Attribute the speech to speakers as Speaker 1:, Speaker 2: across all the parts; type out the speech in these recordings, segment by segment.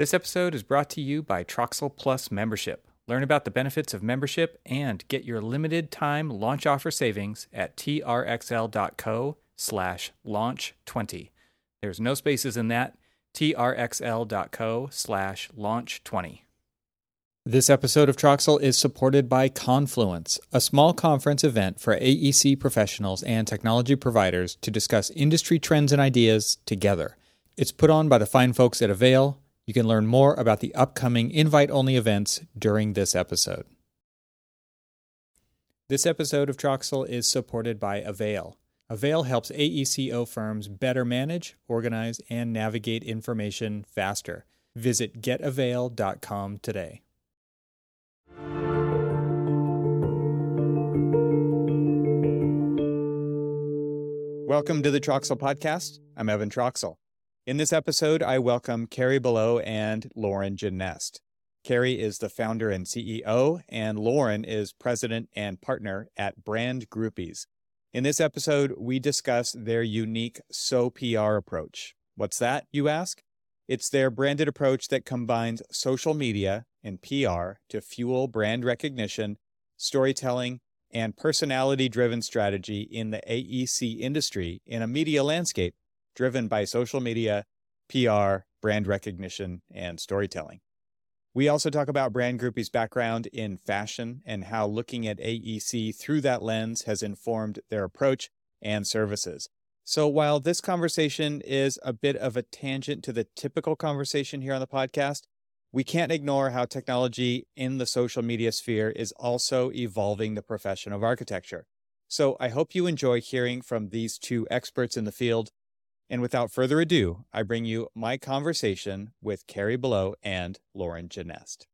Speaker 1: This episode is brought to you by Troxel Plus membership. Learn about the benefits of membership and get your limited time launch offer savings at trxl.co slash launch 20. There's no spaces in that. trxl.co slash launch 20. This episode of Troxel is supported by Confluence, a small conference event for AEC professionals and technology providers to discuss industry trends and ideas together. It's put on by the fine folks at Avail you can learn more about the upcoming invite only events during this episode. This episode of Troxel is supported by Avail. Avail helps AECO firms better manage, organize, and navigate information faster. Visit getavail.com today. Welcome to the Troxel Podcast. I'm Evan Troxel. In this episode, I welcome Carey Balogh and Lauren Genest. Carey is the founder and CEO, and Lauren is president and partner at Brand Groupies. In this episode, we discuss their unique SOPR approach. What's that, you ask? It's their branded approach that combines social media and PR to fuel brand recognition, storytelling, and personality driven strategy in the AEC industry in a media landscape driven by social media, PR, brand recognition, and storytelling. We also talk about Brand Groupie's background in fashion and how looking at AEC through that lens has informed their approach and services. So, while this conversation is a bit of a tangent to the typical conversation here on the podcast, we can't ignore how technology in the social media sphere is also evolving the profession of architecture. So, I hope you enjoy hearing from these two experts in the field and without further ado, I bring you my conversation with Carey Balogh and Lauren Genest.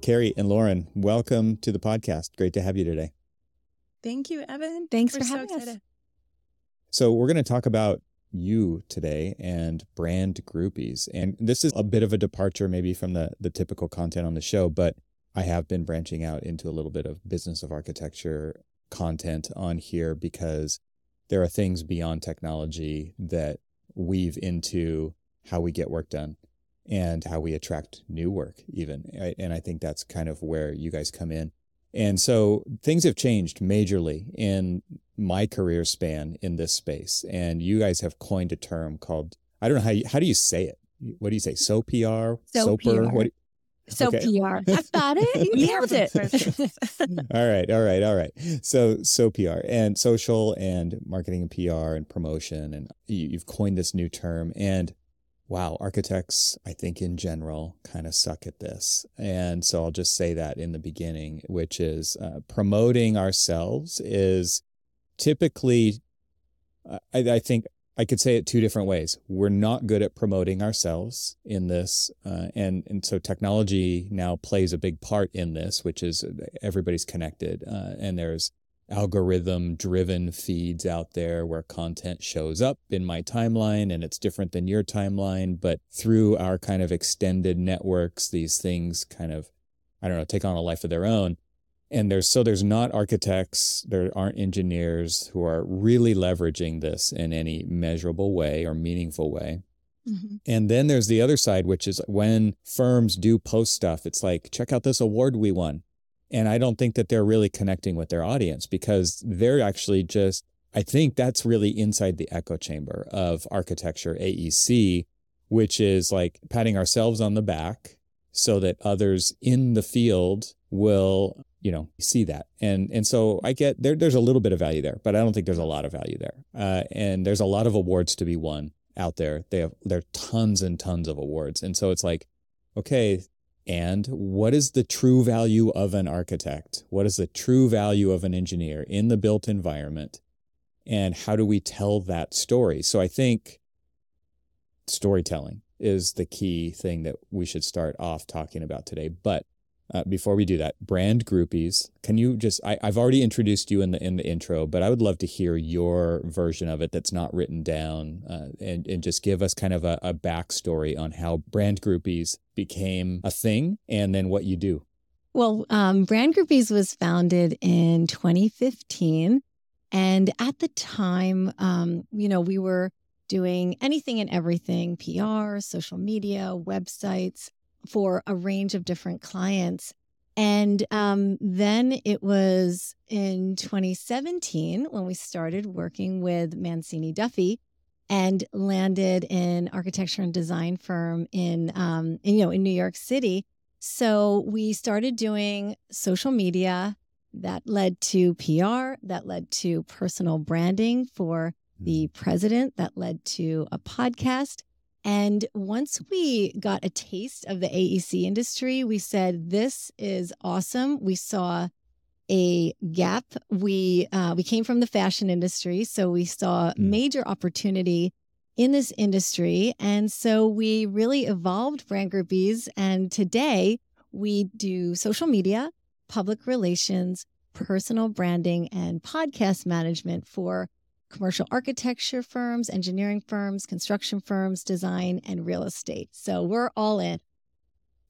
Speaker 1: Carey and Lauren, welcome to the podcast. Great to have you today.
Speaker 2: Thank you, Evan.
Speaker 3: Thanks We're for having so us.
Speaker 1: So, we're going to talk about you today and brand groupies. And this is a bit of a departure, maybe from the, the typical content on the show, but I have been branching out into a little bit of business of architecture content on here because there are things beyond technology that weave into how we get work done and how we attract new work even and i think that's kind of where you guys come in. And so things have changed majorly in my career span in this space and you guys have coined a term called i don't know how you, how do you say it? What do you say? So pr
Speaker 3: so soper?
Speaker 1: PR. what
Speaker 3: so okay. PR. I've got it. You nailed it.
Speaker 1: all right. All right. All right. So, so PR and social and marketing and PR and promotion. And you, have coined this new term. And wow, architects, I think in general, kind of suck at this. And so I'll just say that in the beginning, which is uh, promoting ourselves is typically, uh, I, I think I could say it two different ways. We're not good at promoting ourselves in this, uh, and and so technology now plays a big part in this, which is uh, everybody's connected, uh, and there's algorithm driven feeds out there where content shows up in my timeline and it's different than your timeline but through our kind of extended networks these things kind of i don't know take on a life of their own and there's so there's not architects there aren't engineers who are really leveraging this in any measurable way or meaningful way mm-hmm. and then there's the other side which is when firms do post stuff it's like check out this award we won and i don't think that they're really connecting with their audience because they're actually just i think that's really inside the echo chamber of architecture aec which is like patting ourselves on the back so that others in the field will you know see that. And and so i get there there's a little bit of value there but i don't think there's a lot of value there. Uh, and there's a lot of awards to be won out there. They have there are tons and tons of awards. And so it's like okay and what is the true value of an architect? What is the true value of an engineer in the built environment? And how do we tell that story? So i think storytelling is the key thing that we should start off talking about today. But uh, before we do that, brand groupies. Can you just? I, have already introduced you in the in the intro, but I would love to hear your version of it that's not written down, uh, and and just give us kind of a, a backstory on how brand groupies became a thing, and then what you do.
Speaker 3: Well, um, Brand Groupies was founded in 2015 And at the time, um, you know, we were doing anything and everything PR, social media, websites for a range of different clients. And um, then it was in 2017 when we started working with Mancini Duffy and landed in architecture and design firm in, um, in you know in New York City. So we started doing social media that led to PR, that led to personal branding for the mm. president, that led to a podcast. And once we got a taste of the AEC industry, we said, This is awesome. We saw a gap. We uh, we came from the fashion industry, so we saw mm. major opportunity in this industry, and so we really evolved Brand Groupies. And today we do social media, public relations, personal branding, and podcast management for commercial architecture firms, engineering firms, construction firms, design, and real estate. So we're all in.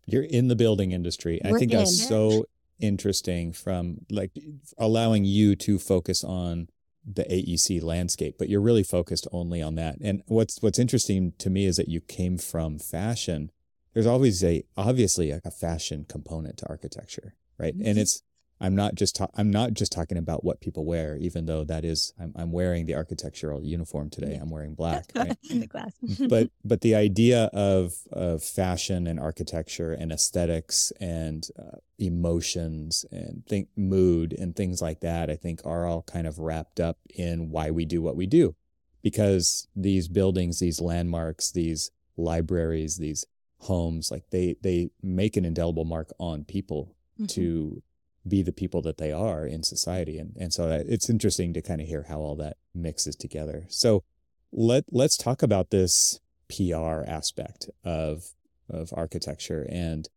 Speaker 1: You're in the building industry. We're I think in. that's so interesting from like allowing you to focus on the AEC landscape, but you're really focused only on that. And what's what's interesting to me is that you came from fashion there's always a obviously a, a fashion component to architecture, right? Mm-hmm. And it's I'm not just ta- I'm not just talking about what people wear, even though that is I'm, I'm wearing the architectural uniform today. I'm wearing black, right?
Speaker 3: In the class.
Speaker 1: but but the idea of of fashion and architecture and aesthetics and uh, emotions and think mood and things like that, I think are all kind of wrapped up in why we do what we do, because these buildings, these landmarks, these libraries, these homes like they they make an indelible mark on people mm-hmm. to be the people that they are in society. And and so that, it's interesting to kind of hear how all that mixes together. So let let's talk about this PR aspect of of architecture and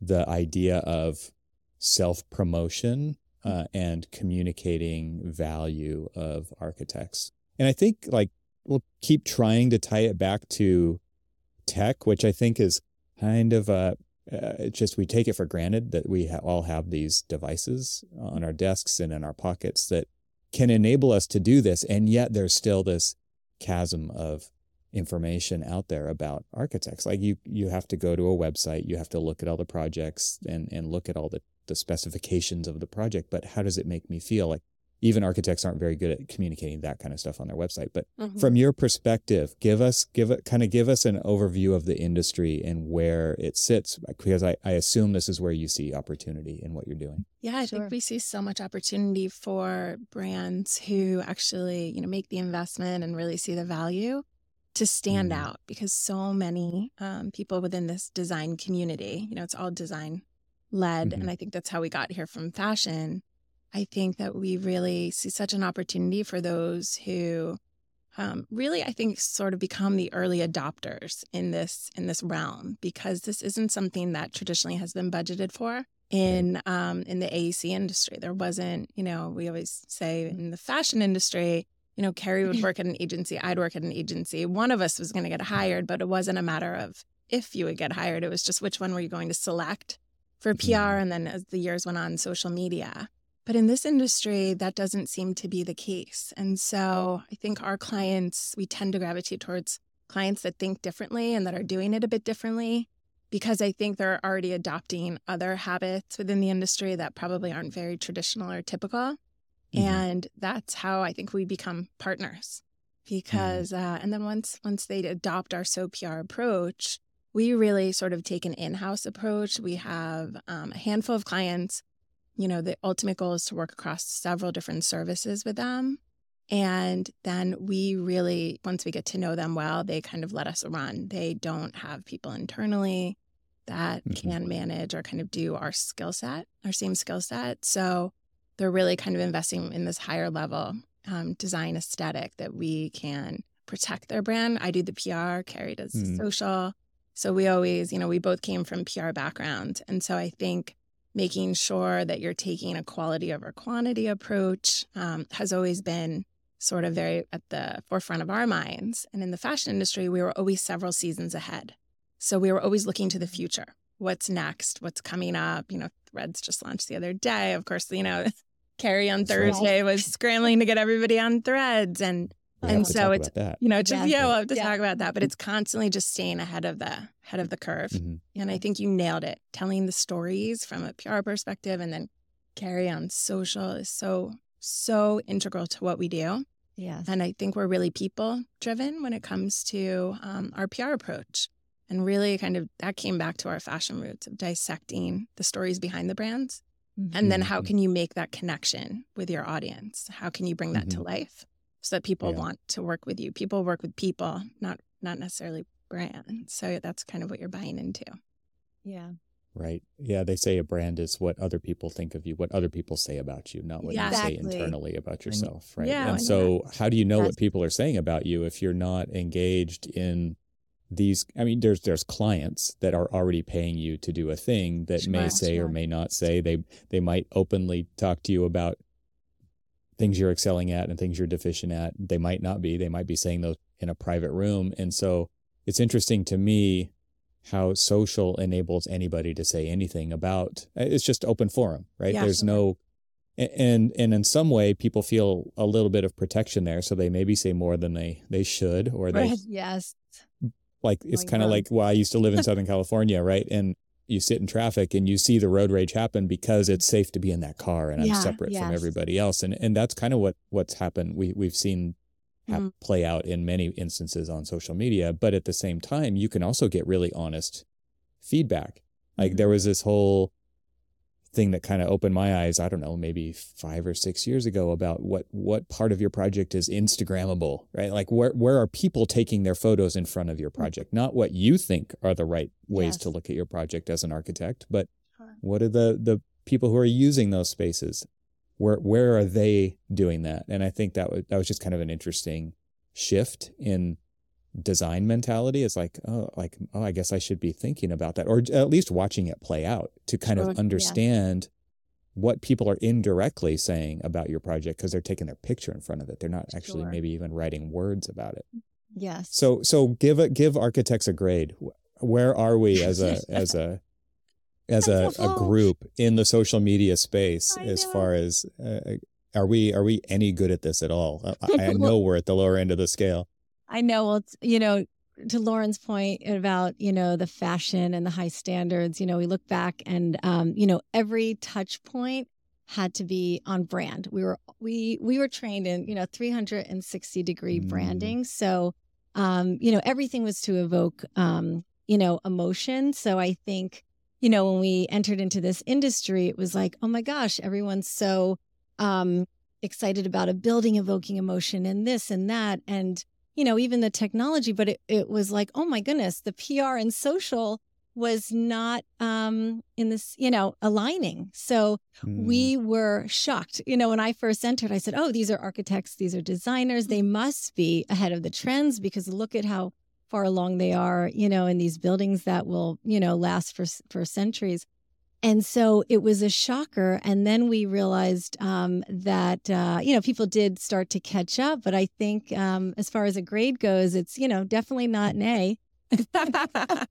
Speaker 1: the idea of self promotion mm-hmm. uh, and communicating value of architects. And I think like we'll keep trying to tie it back to tech which I think is kind of uh, uh, it's just we take it for granted that we ha- all have these devices on our desks and in our pockets that can enable us to do this and yet there's still this chasm of information out there about architects. Like you you have to go to a website you have to look at all the projects and and look at all the the specifications of the project but how does it make me feel? Like even architects aren't very good at communicating that kind of stuff on their website. But mm-hmm. from your perspective, give us give it kind of give us an overview of the industry and where it sits, because I, I assume this is where you see opportunity in what you're doing.
Speaker 2: Yeah, I sure. think we see so much opportunity for brands who actually, you know, make the investment and really see the value to stand mm-hmm. out because so many um, people within this design community, you know, it's all design led. Mm-hmm. And I think that's how we got here from fashion I think that we really see such an opportunity for those who um, really, I think, sort of become the early adopters in this in this realm because this isn't something that traditionally has been budgeted for in um, in the AEC industry. There wasn't, you know, we always say in the fashion industry, you know, Carey would work at an agency, I'd work at an agency. One of us was going to get hired, but it wasn't a matter of if you would get hired. It was just which one were you going to select for PR, mm-hmm. and then as the years went on, social media. But in this industry, that doesn't seem to be the case. And so I think our clients, we tend to gravitate towards clients that think differently and that are doing it a bit differently because I think they're already adopting other habits within the industry that probably aren't very traditional or typical. Mm-hmm. And that's how I think we become partners. Mm-hmm. Because mm-hmm. uh, and then once once they adopt our SOPR approach, we really sort of take an in-house approach. We have um, a handful of clients you know, the ultimate goal is to work across several different services with them. And then we really, once we get to know them well, they kind of let us run. They don't have people internally that mm-hmm. can manage or kind of do our skill set, our same skill set. So they're really kind of investing in this higher level um, design aesthetic that we can protect their brand. I do the PR, Carey does mm-hmm. social. So we always, you know, we both came from PR background. And so I think making sure that you're taking a quality over quantity approach um, has always been sort of very at the forefront of our minds. And in the fashion industry, we were always several seasons ahead. So we were always looking to the future. What's next? What's coming up? You know, Threads just launched the other day. Of course, you know, Carey on Thursday was scrambling to get everybody on threads and And so it's-
Speaker 1: that.
Speaker 2: you know, just
Speaker 3: Yeah.
Speaker 2: yeah, we'll have to
Speaker 3: Yeah.
Speaker 2: talk about that. But it's constantly just staying ahead of the head of the curve.
Speaker 1: Mhm.
Speaker 2: And I think you nailed it. Telling the stories from a PR perspective and then Carey on social is so, so integral to what we do.
Speaker 3: Yes.
Speaker 2: And I think we're really people driven when it comes to um, our PR approach. And really, kind of that came back to our fashion roots of dissecting the stories behind the brands. And then, how
Speaker 1: Mhm.
Speaker 2: can you make that connection with your audience? How can you bring that to
Speaker 1: Mhm.
Speaker 2: life so that people
Speaker 1: Yeah.
Speaker 2: want to work with you? People work with people, not not necessarily brand. So that's kind of what you're buying into.
Speaker 3: yeah.
Speaker 1: Right. Yeah. They say a brand is what other people think of you, what other people say about you, not what
Speaker 2: Yeah.
Speaker 1: you say internally about yourself. Right.
Speaker 2: Yeah,
Speaker 1: and so, how do you know
Speaker 3: That's-
Speaker 1: what people are saying about you if you're not engaged in these? I mean, there's there's clients that are already paying you to do a thing that may
Speaker 2: Sure,
Speaker 1: say or may not say. They they might openly talk to you about things you're excelling at and things you're deficient at. They might not be. They might be saying those in a private room. And so, it's interesting to me how social enables anybody to say anything about eh, it's just open forum right
Speaker 2: Yeah,
Speaker 1: there's
Speaker 2: sure.
Speaker 1: no and and in some way people feel a little bit of protection there so they maybe say more than they they should or they
Speaker 2: Right.
Speaker 3: Yes.
Speaker 1: like it's kind of like well i used to live in southern california right and you sit in traffic and you see the road rage happen because it's safe to be in that car and
Speaker 3: Yeah,
Speaker 1: i'm separate from everybody else and and that's kind of what what's happened we we've seen hap-
Speaker 2: Mm.
Speaker 1: play out in many instances on social media but at the same time you can also get really honest feedback like
Speaker 2: Mhm.
Speaker 1: there was this whole thing that kind of opened my eyes i don't know maybe 5 or 6 years ago about what what part of your project is instagrammable right? Like where where are people taking their photos in front of your hmm. project? Not what you think are the right ways to look at your project as an architect but
Speaker 2: Sure.
Speaker 1: what are the the people who are using those spaces? Where where are they doing that? And i think that was that was just kind of an interesting shift in design mentality it's like oh like oh i guess i should be thinking about that or at least watching it play out to kind
Speaker 2: Sure,
Speaker 1: of
Speaker 2: yeah.
Speaker 1: understand what people are indirectly saying about your project because they're taking their picture in front of it they're not actually
Speaker 3: Sure.
Speaker 1: maybe even writing words about it
Speaker 3: Yes.
Speaker 1: so so give a give architects a grade. Where are we as a as a as a,
Speaker 3: a
Speaker 1: group in the social media space as far as uh, are we are we any good at this at all? I, I know we're at the lower end of the scale.
Speaker 3: I know. Well, you know, to Lauren's point about you know the fashion and the high standards. You know, we look back and um, you know every touch point had to be on brand. We were we we were trained in you know 360 degree
Speaker 1: Mm.
Speaker 3: branding. So um, you know everything was to evoke um, you know emotion. So I think you know when we entered into this industry, it was like oh my gosh, everyone's so um, excited about a building evoking emotion and this and that and you know, even the technology, but it, it was like, oh my goodness, the PR and social was not um in this, you know, aligning. So
Speaker 1: Mm.
Speaker 3: we were shocked. You know, when I first entered, I said, oh, these are architects, these are designers. They must be ahead of the trends because look at how far along they are, you know, in these buildings that will, you know, last for for centuries. And so it was a shocker. And then we realized um, that, uh, you know, people did start to catch up. But I think um, as far as a grade goes, it's, you know, definitely not an A.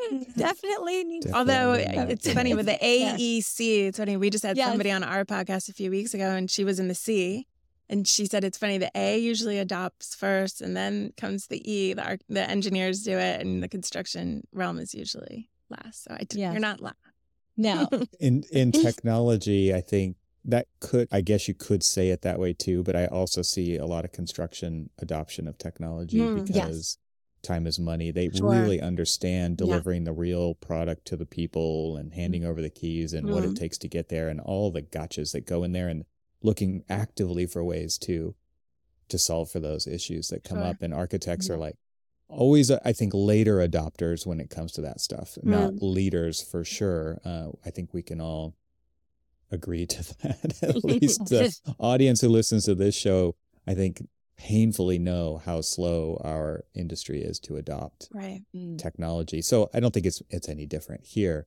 Speaker 3: definitely. needs-
Speaker 2: Although
Speaker 1: Definitely
Speaker 2: it's funny with the AEC, it's funny. We just had
Speaker 3: Yes.
Speaker 2: somebody on our podcast a few weeks ago, and she was in the C, and she said it's funny. The A usually adopts first, and then comes the E. The the engineers do it, and the construction realm is usually last. So I t-
Speaker 3: Yes.
Speaker 2: you're not last.
Speaker 3: No.
Speaker 1: in in technology, I think that could I guess you could say it that way too, but I also see a lot of construction adoption of technology
Speaker 2: Mm,
Speaker 3: yes.
Speaker 1: because time is money. They
Speaker 2: Sure.
Speaker 1: really understand
Speaker 2: Yeah.
Speaker 1: delivering the real product to the people and handing over the keys and what it
Speaker 2: Mhm.
Speaker 1: takes to get there and all the gotchas that go in there and looking actively for ways to to solve for those issues that come
Speaker 2: Sure.
Speaker 1: up and architects
Speaker 3: Yeah.
Speaker 1: are like always uh, i think later adopters when it comes to that stuff
Speaker 2: Mm.
Speaker 1: not leaders for sure uh, i think we can all agree to that at least the audience who listens to this show i think painfully know how slow our industry is to adopt
Speaker 2: Right.
Speaker 3: Mm.
Speaker 1: technology so i don't think it's it's any different here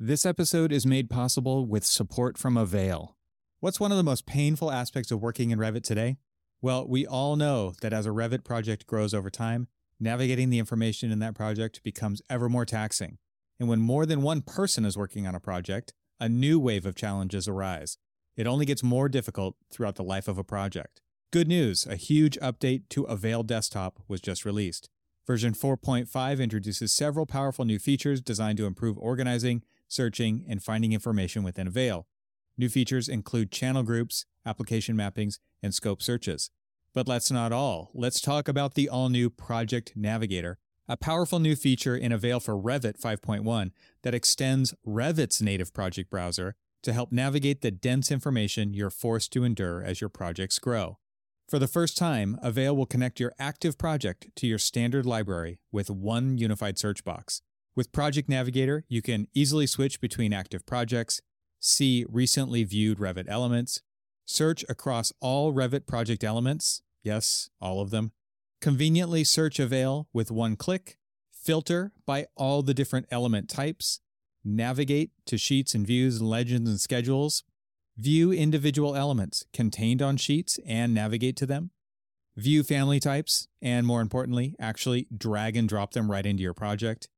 Speaker 4: This episode is made possible with support from Avail. What's one of the most painful aspects of working in Revit today? Well, we all know that as a Revit project grows over time, navigating the information in that project becomes ever more taxing. And when more than one person is working on a project, a new wave of challenges arise. It only gets more difficult throughout the life of a project. Good news a huge update to Avail Desktop was just released. Version 4.5 introduces several powerful new features designed to improve organizing, searching, and finding information within Avail. New features include channel groups, application mappings, and scope searches. But that's not all. Let's talk about the all new Project Navigator, a powerful new feature in Avail for Revit 5.1 that extends Revit's native project browser to help navigate the dense information you're forced to endure as your projects grow. For the first time, Avail will connect your active project to your standard library with one unified search box. With Project Navigator, you can easily switch between active projects, see recently viewed Revit elements, search across all Revit project elements, yes, all of them, conveniently search Avail with one click, filter by all the different element types, navigate to sheets and views, legends and schedules, view individual elements contained on sheets and navigate to them, view family types, and more importantly, actually drag and drop them right into your project,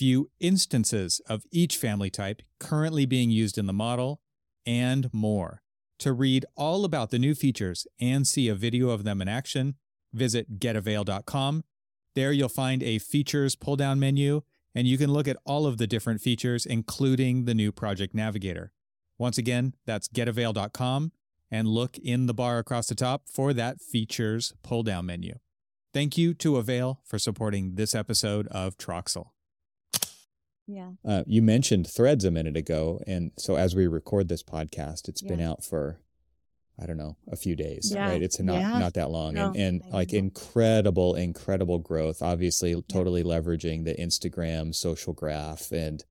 Speaker 4: view instances of each family type currently being used in the model, and more. To read all about the new features and see a video of them in action, visit getavail.com. There you'll find a features pull down menu, and you can look at all of the different features, including the new Project Navigator. Once again, that's getavail.com and look in the bar across the top for that features pull down menu. Thank you to Avail for supporting this episode of Troxel.
Speaker 3: Yeah.
Speaker 1: Uh, you mentioned threads a minute ago. And so as we record this podcast, it's been out for, I don't know, a few days,
Speaker 2: Yeah.
Speaker 1: right? It's not,
Speaker 3: Yeah.
Speaker 1: not that long.
Speaker 2: No.
Speaker 1: And, and like incredible, incredible growth, obviously totally leveraging the Instagram social graph and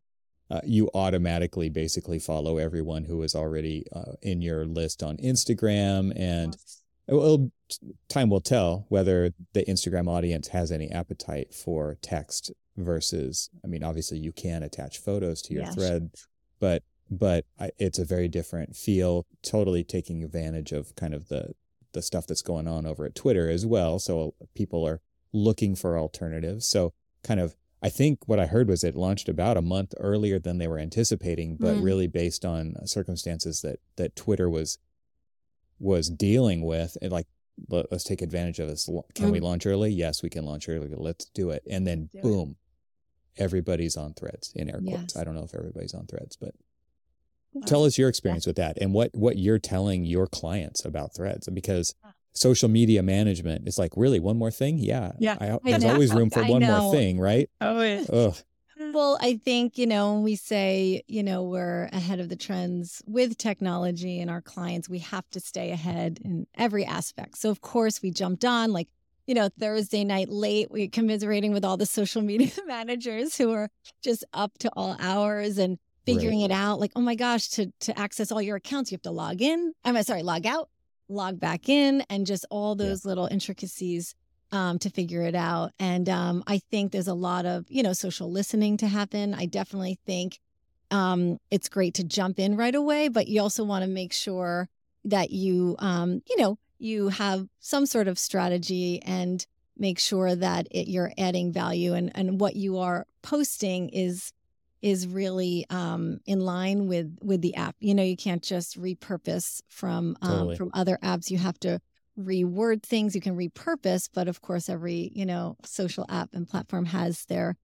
Speaker 1: uh, you automatically basically follow everyone who is already uh, in your list on Instagram and well, time will tell whether the Instagram audience has any appetite for text versus. I mean, obviously, you can attach photos to your
Speaker 3: Yeah.
Speaker 1: thread, but but I, it's a very different feel. Totally taking advantage of kind of the the stuff that's going on over at Twitter as well. So people are looking for alternatives. So kind of. I think what I heard was it launched about a month earlier than they were anticipating, but
Speaker 2: Mm.
Speaker 1: really based on circumstances that that Twitter was was dealing with and like let, us take advantage of this can we
Speaker 2: Mm.
Speaker 1: launch early yes we can launch early let's do it and then
Speaker 3: Do
Speaker 1: boom everybody's on threads in air quotes
Speaker 3: Yes.
Speaker 1: i don't know if everybody's on threads but tell us your experience with that and what what you're telling your clients about threads because ah. social media management is like really one more thing yeah
Speaker 2: Yeah.
Speaker 1: I,
Speaker 3: I
Speaker 1: there's
Speaker 3: know.
Speaker 1: always room for
Speaker 3: I
Speaker 1: one
Speaker 3: know.
Speaker 1: more thing right
Speaker 2: Oh, yeah.
Speaker 3: Well, I think, you know, when we say, you know, we're ahead of the trends with technology and our clients, we have to stay ahead in every aspect. So, of course, we jumped on like, you know, Thursday night late, we commiserating with all the social media managers who are just up to all hours and figuring it out. Like, oh my gosh, to to access all your accounts, you have to log in. I'm sorry, log out, log back in, and just all
Speaker 1: Yeah.
Speaker 3: those little intricacies um, to figure it out. And um, I think there's a lot of, you know, social listening to happen. I definitely think um, it's great to jump in right away, but you also want to make sure that you, um, you know, you have some sort of strategy and make sure that it, you're adding value and, and what you are posting is is really um, in line with with the app. You know, you can't just repurpose from um,
Speaker 1: Totally.
Speaker 3: from other apps. You have to reword things you can repurpose but of course every you know social app and platform has their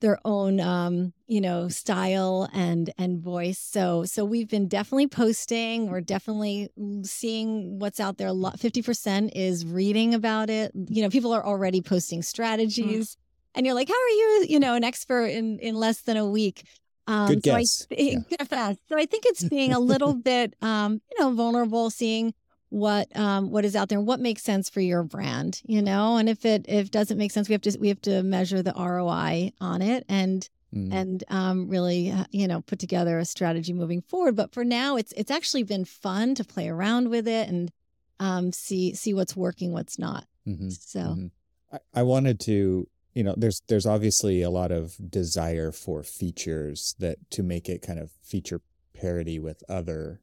Speaker 3: their own um you know style and and voice. So so we've been definitely posting. We're definitely seeing what's out there. A lot 50% is reading about it. You know people are already posting strategies and you're like how are you you know an expert in in less than a week? Um
Speaker 1: Good
Speaker 3: so
Speaker 1: guess.
Speaker 3: I think, so I think it's being a little bit um you know vulnerable seeing what um what is out there and what makes sense for your brand you know and if it if it doesn't make sense we have to we have to measure the ROI on it and
Speaker 1: Mm.
Speaker 3: and um really uh, you know put together a strategy moving forward but for now it's it's actually been fun to play around with it and um see see what's working what's not
Speaker 1: Mhm.
Speaker 3: so
Speaker 1: Mhm. I, I wanted to, you know, there's there's obviously a lot of desire for features that to make it kind of feature parity with other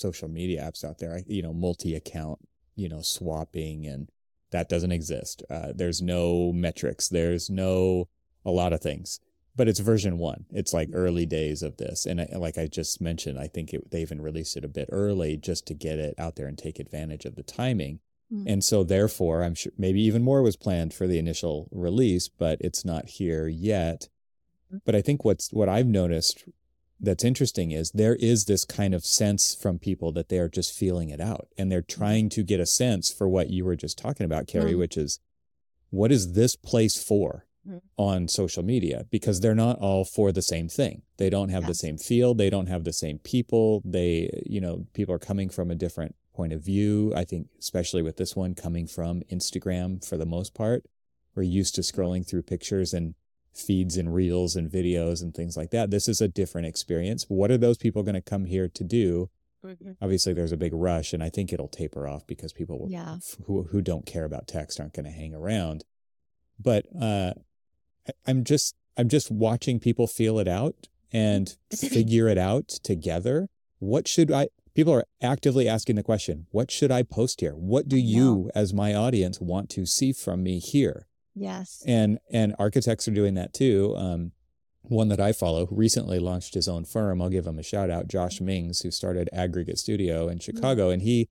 Speaker 1: social media apps out there. You know, multi-account, you know, swapping, and that doesn't exist. Uh, there's no metrics. There's no a lot of things. but it's version one. It's like early days of this, and I, like I just mentioned, I think it, they even released it a bit early just to get it out there and take advantage of the timing.
Speaker 2: Mm.
Speaker 1: And so, therefore, I'm sure maybe even more was planned for the initial release, but it's not here yet. But I think what's what I've noticed that's interesting is there is this kind of sense from people that they are just feeling it out and they're trying to get a sense for what you were just talking about, Carey,
Speaker 2: Mm.
Speaker 1: which is what is this place for
Speaker 3: Mhm.
Speaker 1: on social media? Because they're not all for the same thing. They don't have the same feel. They don't have the same people. They, you know, people are coming from a different point of view. I think, especially with this one coming from Instagram for the most part, we're used to scrolling through pictures and feeds and reels and videos and things like that. This is a different experience. What are those people going to come here to do? Obviously, there's a big rush, and I think it'll taper off because people
Speaker 3: Yeah.
Speaker 1: who who don't care about text aren't going to hang around. But uh, I'm just I'm just watching people feel it out and figure it out together. What should I? People are actively asking the question: What should I post here? What do you, as my audience, want to see from me here?
Speaker 3: Yes.
Speaker 1: and and architects are doing that too. Um, one that I follow recently launched his own firm. I'll give him a shout out, Josh Mings, who started Aggregate Studio in Chicago, and he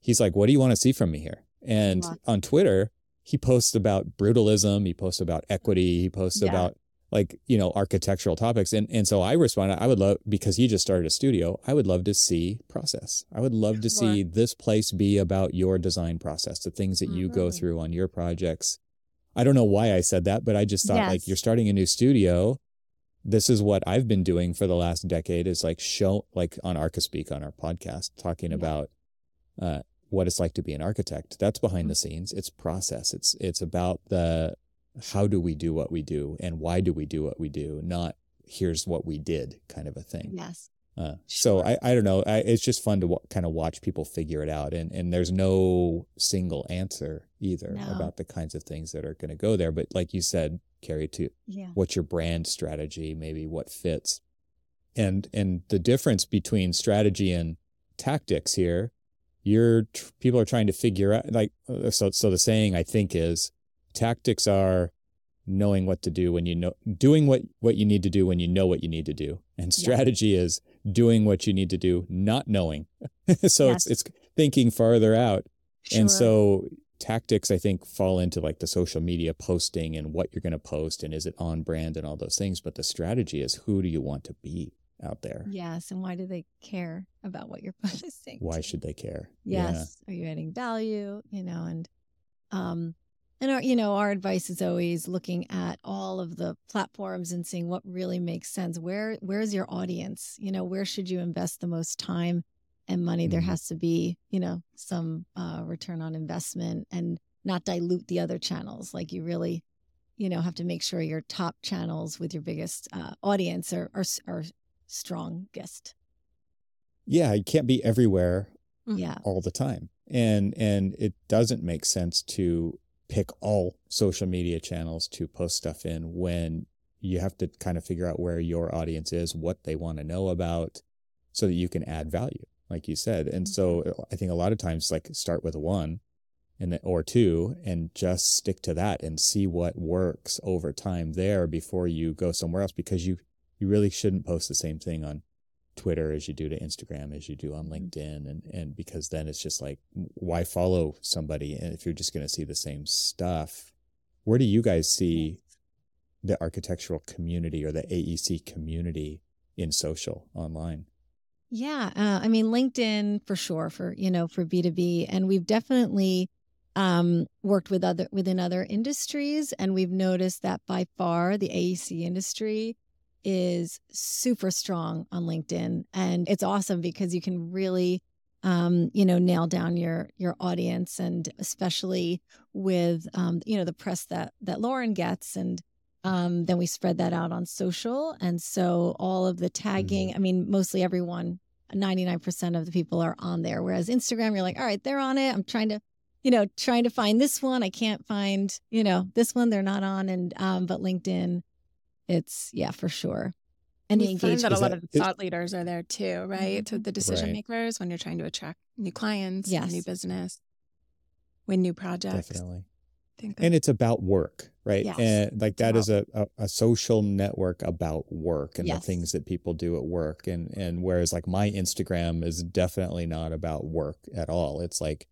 Speaker 1: he's like, "What do you want to see from me here?" And
Speaker 3: Wow.
Speaker 1: on Twitter, he posts about brutalism, he posts about equity, he posts
Speaker 3: Yeah.
Speaker 1: about like you know architectural topics, and and so I responded, I would love because he just started a studio. I would love to see process. I would love to
Speaker 2: Sure.
Speaker 1: see this place be about your design process, the things that you go
Speaker 3: Mhm.
Speaker 1: through on your projects. I don't know why I said that, but I just thought like you're starting a new studio. This is what I've been doing for the last decade is like show like on Archispeak on our podcast, talking
Speaker 3: Yeah.
Speaker 1: about uh, what it's like to be an architect. That's behind the
Speaker 3: Mm-hmm.
Speaker 1: scenes. It's process. It's it's about the how do we do what we do and why do we do what we do, not here's what we did kind of a thing.
Speaker 3: Yes.
Speaker 1: Uh, so I, I don't know. I, it's just fun to w- kind of watch people figure it out, and and there's no single answer either
Speaker 3: No.
Speaker 1: about the kinds of things that are going to go there. But like you said, Carey, to
Speaker 3: Yeah.
Speaker 1: what's your brand strategy, maybe what fits, and and the difference between strategy and tactics here, you're tr- people are trying to figure out like uh, so. So the saying I think is, tactics are knowing what to do when you know doing what what you need to do when you know what you need to do and strategy is doing what you need to do not knowing so
Speaker 3: Yes.
Speaker 1: it's it's thinking farther out and so tactics i think fall into like the social media posting and what you're going to post and is it on brand and all those things but the strategy is who do you want to be out there
Speaker 3: Yes. And why do they care about what you're posting?
Speaker 1: why should they care
Speaker 3: Yes. Are you adding value? You know, and um and our, you know, our advice is always looking at all of the platforms and seeing what really makes sense. Where where's your audience? You know, where should you invest the most time and money? There
Speaker 1: Mhm.
Speaker 3: has to be, you know, some uh, return on investment and not dilute the other channels. Like you really, you know, have to make sure your top channels with your biggest uh, audience are, are are strongest.
Speaker 1: yeah you can't be everywhere.
Speaker 3: Yeah.
Speaker 1: all the time and and it doesn't make sense to pick all social media channels to post stuff in when you have to kind of figure out where your audience is what they want to know about so that you can add value like you said. And so mm-hmm. i think a lot of times like start with one and then, or two and just stick to that and see what works over time there before you go somewhere else because you you really shouldn't post the same thing on Twitter as you do to Instagram as you do on LinkedIn and and because then it's just like why follow somebody and if you're just going to see the same stuff? Where do you guys see the architectural community or the AEC community in social online?
Speaker 3: Yeah, uh, I mean LinkedIn for sure for you know for B two B, and we've definitely um, worked with other within other industries, and we've noticed that by far the AEC industry is super strong on LinkedIn, and it's awesome because you can really um, you know nail down your your audience, and especially with um, you know the press that that Lauren gets and. Um, then we spread that out on social. And so all of the tagging, I mean, mostly everyone, 99% of the people are on there. Whereas Instagram, you're like, all right, they're on it. I'm trying to, you know, trying to find this one. I can't find, you know, this one they're not on. And, um, but LinkedIn, it's, yeah, for sure. And the
Speaker 2: you find that a lot
Speaker 1: that-
Speaker 2: of
Speaker 1: is-
Speaker 2: thought leaders are there too, right? Mm-hmm. So the decision
Speaker 1: Right.
Speaker 2: makers when you're trying to attract new clients,
Speaker 3: Yes.
Speaker 2: new business, win new projects.
Speaker 1: definitely and it's about work, right?
Speaker 3: Yes.
Speaker 1: And like that
Speaker 3: Wow.
Speaker 1: is a, a, a social network about work and the things that people do at work. And and whereas like my Instagram is definitely not about work at all. It's like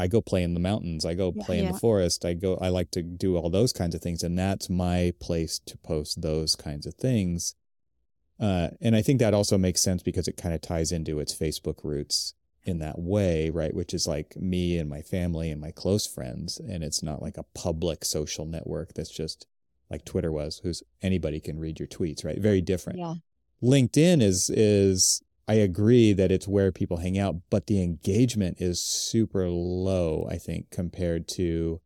Speaker 1: I go play in the mountains, I go
Speaker 3: Yeah.
Speaker 1: play in the forest, I go I like to do all those kinds of things. And that's my place to post those kinds of things. Uh, and I think that also makes sense because it kind of ties into its Facebook roots in that way, right? Which is like me and my family and my close friends. And it's not like a public social network that's just like Twitter was, who's anybody can read your tweets, right? Very different.
Speaker 3: Yeah.
Speaker 1: LinkedIn is is I agree that it's where people hang out, but the engagement is super low, I think, compared to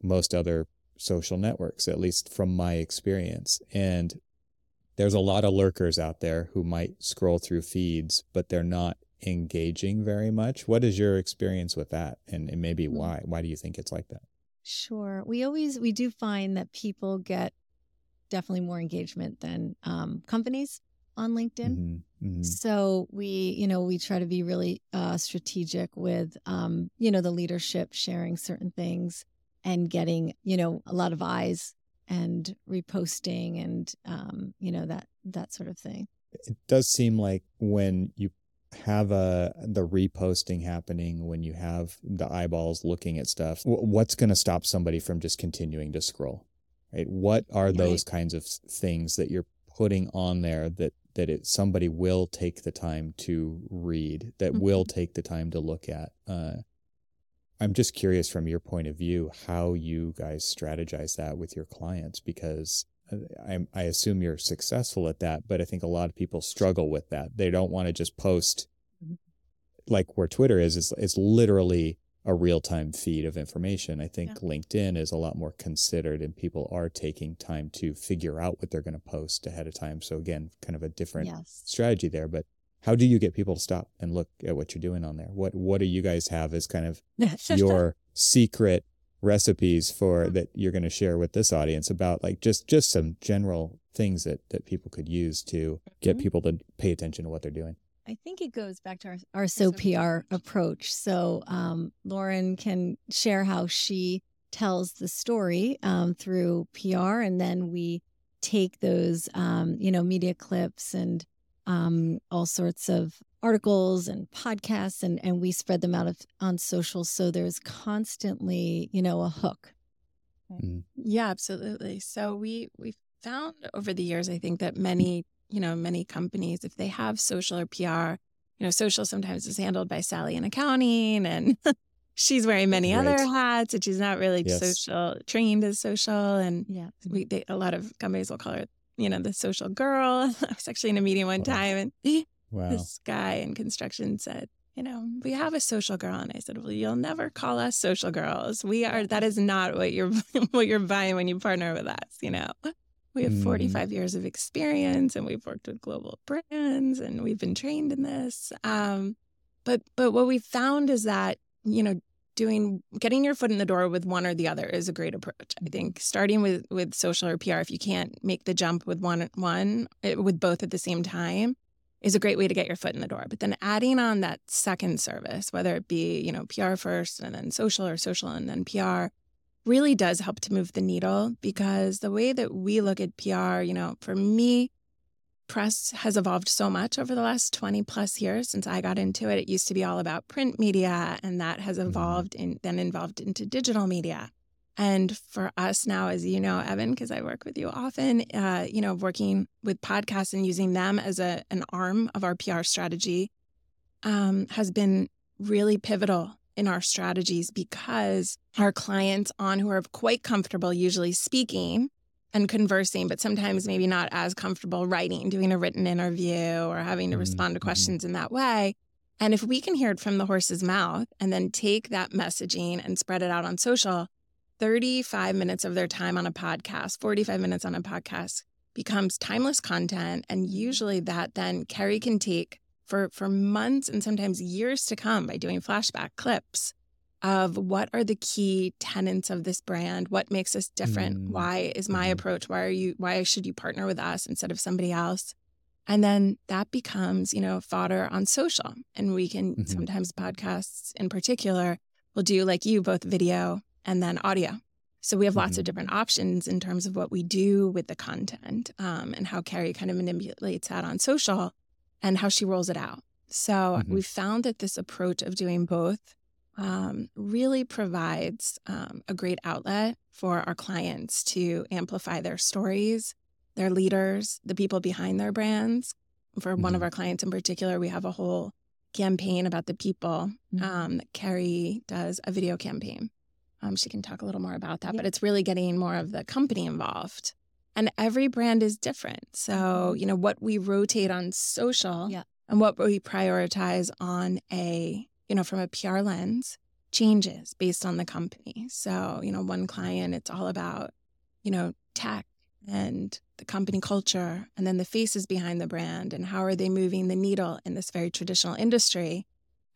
Speaker 1: most other social networks, at least from my experience. And there's a lot of lurkers out there who might scroll through feeds, but they're not engaging very much. What is your experience with that? And, and maybe
Speaker 3: Hmm.
Speaker 1: why? Why do you think it's like that?
Speaker 3: Sure. We always we do find that people get definitely more engagement than um, companies on LinkedIn.
Speaker 1: Mhm, mhm.
Speaker 3: So we, you know, we try to be really uh, strategic with, um, you know, the leadership sharing certain things and getting, you know, a lot of eyes and reposting and, um, you know, that that sort of thing.
Speaker 1: it does seem like when you have a the reposting happening when you have the eyeballs looking at stuff wh- what's going to stop somebody from just continuing to scroll right what are those kinds of things that you're putting on there that that it somebody will take the time to read that
Speaker 3: Mhm.
Speaker 1: will take the time to look at uh i'm just curious from your point of view how you guys strategize that with your clients because uh, I, I assume you're successful at that, but I think a lot of people struggle with that. They don't want to just post
Speaker 3: Mhm.
Speaker 1: like where Twitter is, is it's literally a real time feed of information. I think LinkedIn is a lot more considered and people are taking time to figure out what they're going to post ahead of time. So again, kind of a different
Speaker 3: Yes.
Speaker 1: strategy there. But how do you get people to stop and look at what you're doing on there? What what do you guys have as kind of your secret recipes for that you're going to share with this audience about like just just some general things that that people could use to get
Speaker 3: Mhm.
Speaker 1: people to pay attention to what they're doing
Speaker 3: I think it goes back to our, our SOPR approach. So um, Lauren can share how she tells the story um, through PR, and then we take those, um, you know, media clips and um, all sorts of articles and podcasts, and and we spread them out of, on social. So there's constantly, you know, a hook.
Speaker 2: Yeah, absolutely. So we we found over the years, I think that many, you know, many companies, if they have social or PR, you know, social sometimes is handled by Sally in accounting and she's wearing many other hats and she's not really
Speaker 1: Yes.
Speaker 2: social trained as social. And
Speaker 3: Yeah.
Speaker 2: we they, a lot of companies will call her, you know, the social girl. I was actually in a meeting one
Speaker 1: Wow.
Speaker 2: time and
Speaker 1: wow
Speaker 2: this guy in construction said, you know, we have a social girl. And I said, well, you'll never call us social girls. We are, that is not what you're, what you're buying when you partner with us. You know, we have
Speaker 1: Mm.
Speaker 2: 45 years of experience and we've worked with global brands and we've been trained in this. Um, but, but what we found is that, you know, doing getting your foot in the door with one or the other is a great approach. I think starting with with social or PR, if you can't make the jump with one one eh, with both at the same time, is a great way to get your foot in the door. But then adding on that second service, whether it be you know PR first and then social or social and then PR, really does help to move the needle because the way that we look at PR, you know, for me. Press has evolved so much over the last 20 plus years since I got into it. It used to be all about print media, and that has
Speaker 1: Mhm.
Speaker 2: evolved and then evolved into digital media. And for us now, as you know, Evan, because I work with you often, uh, you know, working with podcasts and using them as a an arm of our PR strategy um, has been really pivotal in our strategies because our clients on who are quite comfortable usually speaking and conversing, but sometimes maybe not as comfortable writing, doing a written interview or having to respond to
Speaker 1: mhm.
Speaker 2: questions in that way. And if we can hear it from the horse's mouth and then take that messaging and spread it out on social, 35 minutes of their time on a podcast, 45 minutes on a podcast becomes timeless content. And usually that then Carey can take for, for months and sometimes years to come by doing flashback clips of what are the key tenets of this brand what makes us different
Speaker 1: Mm.
Speaker 2: why is my
Speaker 1: Mhm.
Speaker 2: approach why are you why should you partner with us instead of somebody else and then that becomes you know fodder on social and we can
Speaker 1: Mhm.
Speaker 2: sometimes podcasts in particular will do like you both video and then audio So we have lots of different options in terms of what we do with the content um, and how Carey kind of manipulates that on social and how she rolls it out. So
Speaker 1: Mhm.
Speaker 2: we found that this approach of doing both um, really provides um, a great outlet for our clients to amplify their stories, their leaders, the people behind their brands. For one of
Speaker 1: Mhm.
Speaker 2: our clients in particular, we have a whole campaign about the people.
Speaker 3: Mhm.
Speaker 2: Um, Carey does a video campaign. Um, she can talk a little more about that,
Speaker 3: Yeah.
Speaker 2: but it's really getting more of the company involved. And every brand is different. So, you know, what we rotate on social
Speaker 3: Yeah.
Speaker 2: and what we prioritize on a, you know, from a PR lens changes based on the company. So, you know, one client, it's all about, you know, tech and the company culture and then the faces behind the brand and how are they moving the needle in this very traditional industry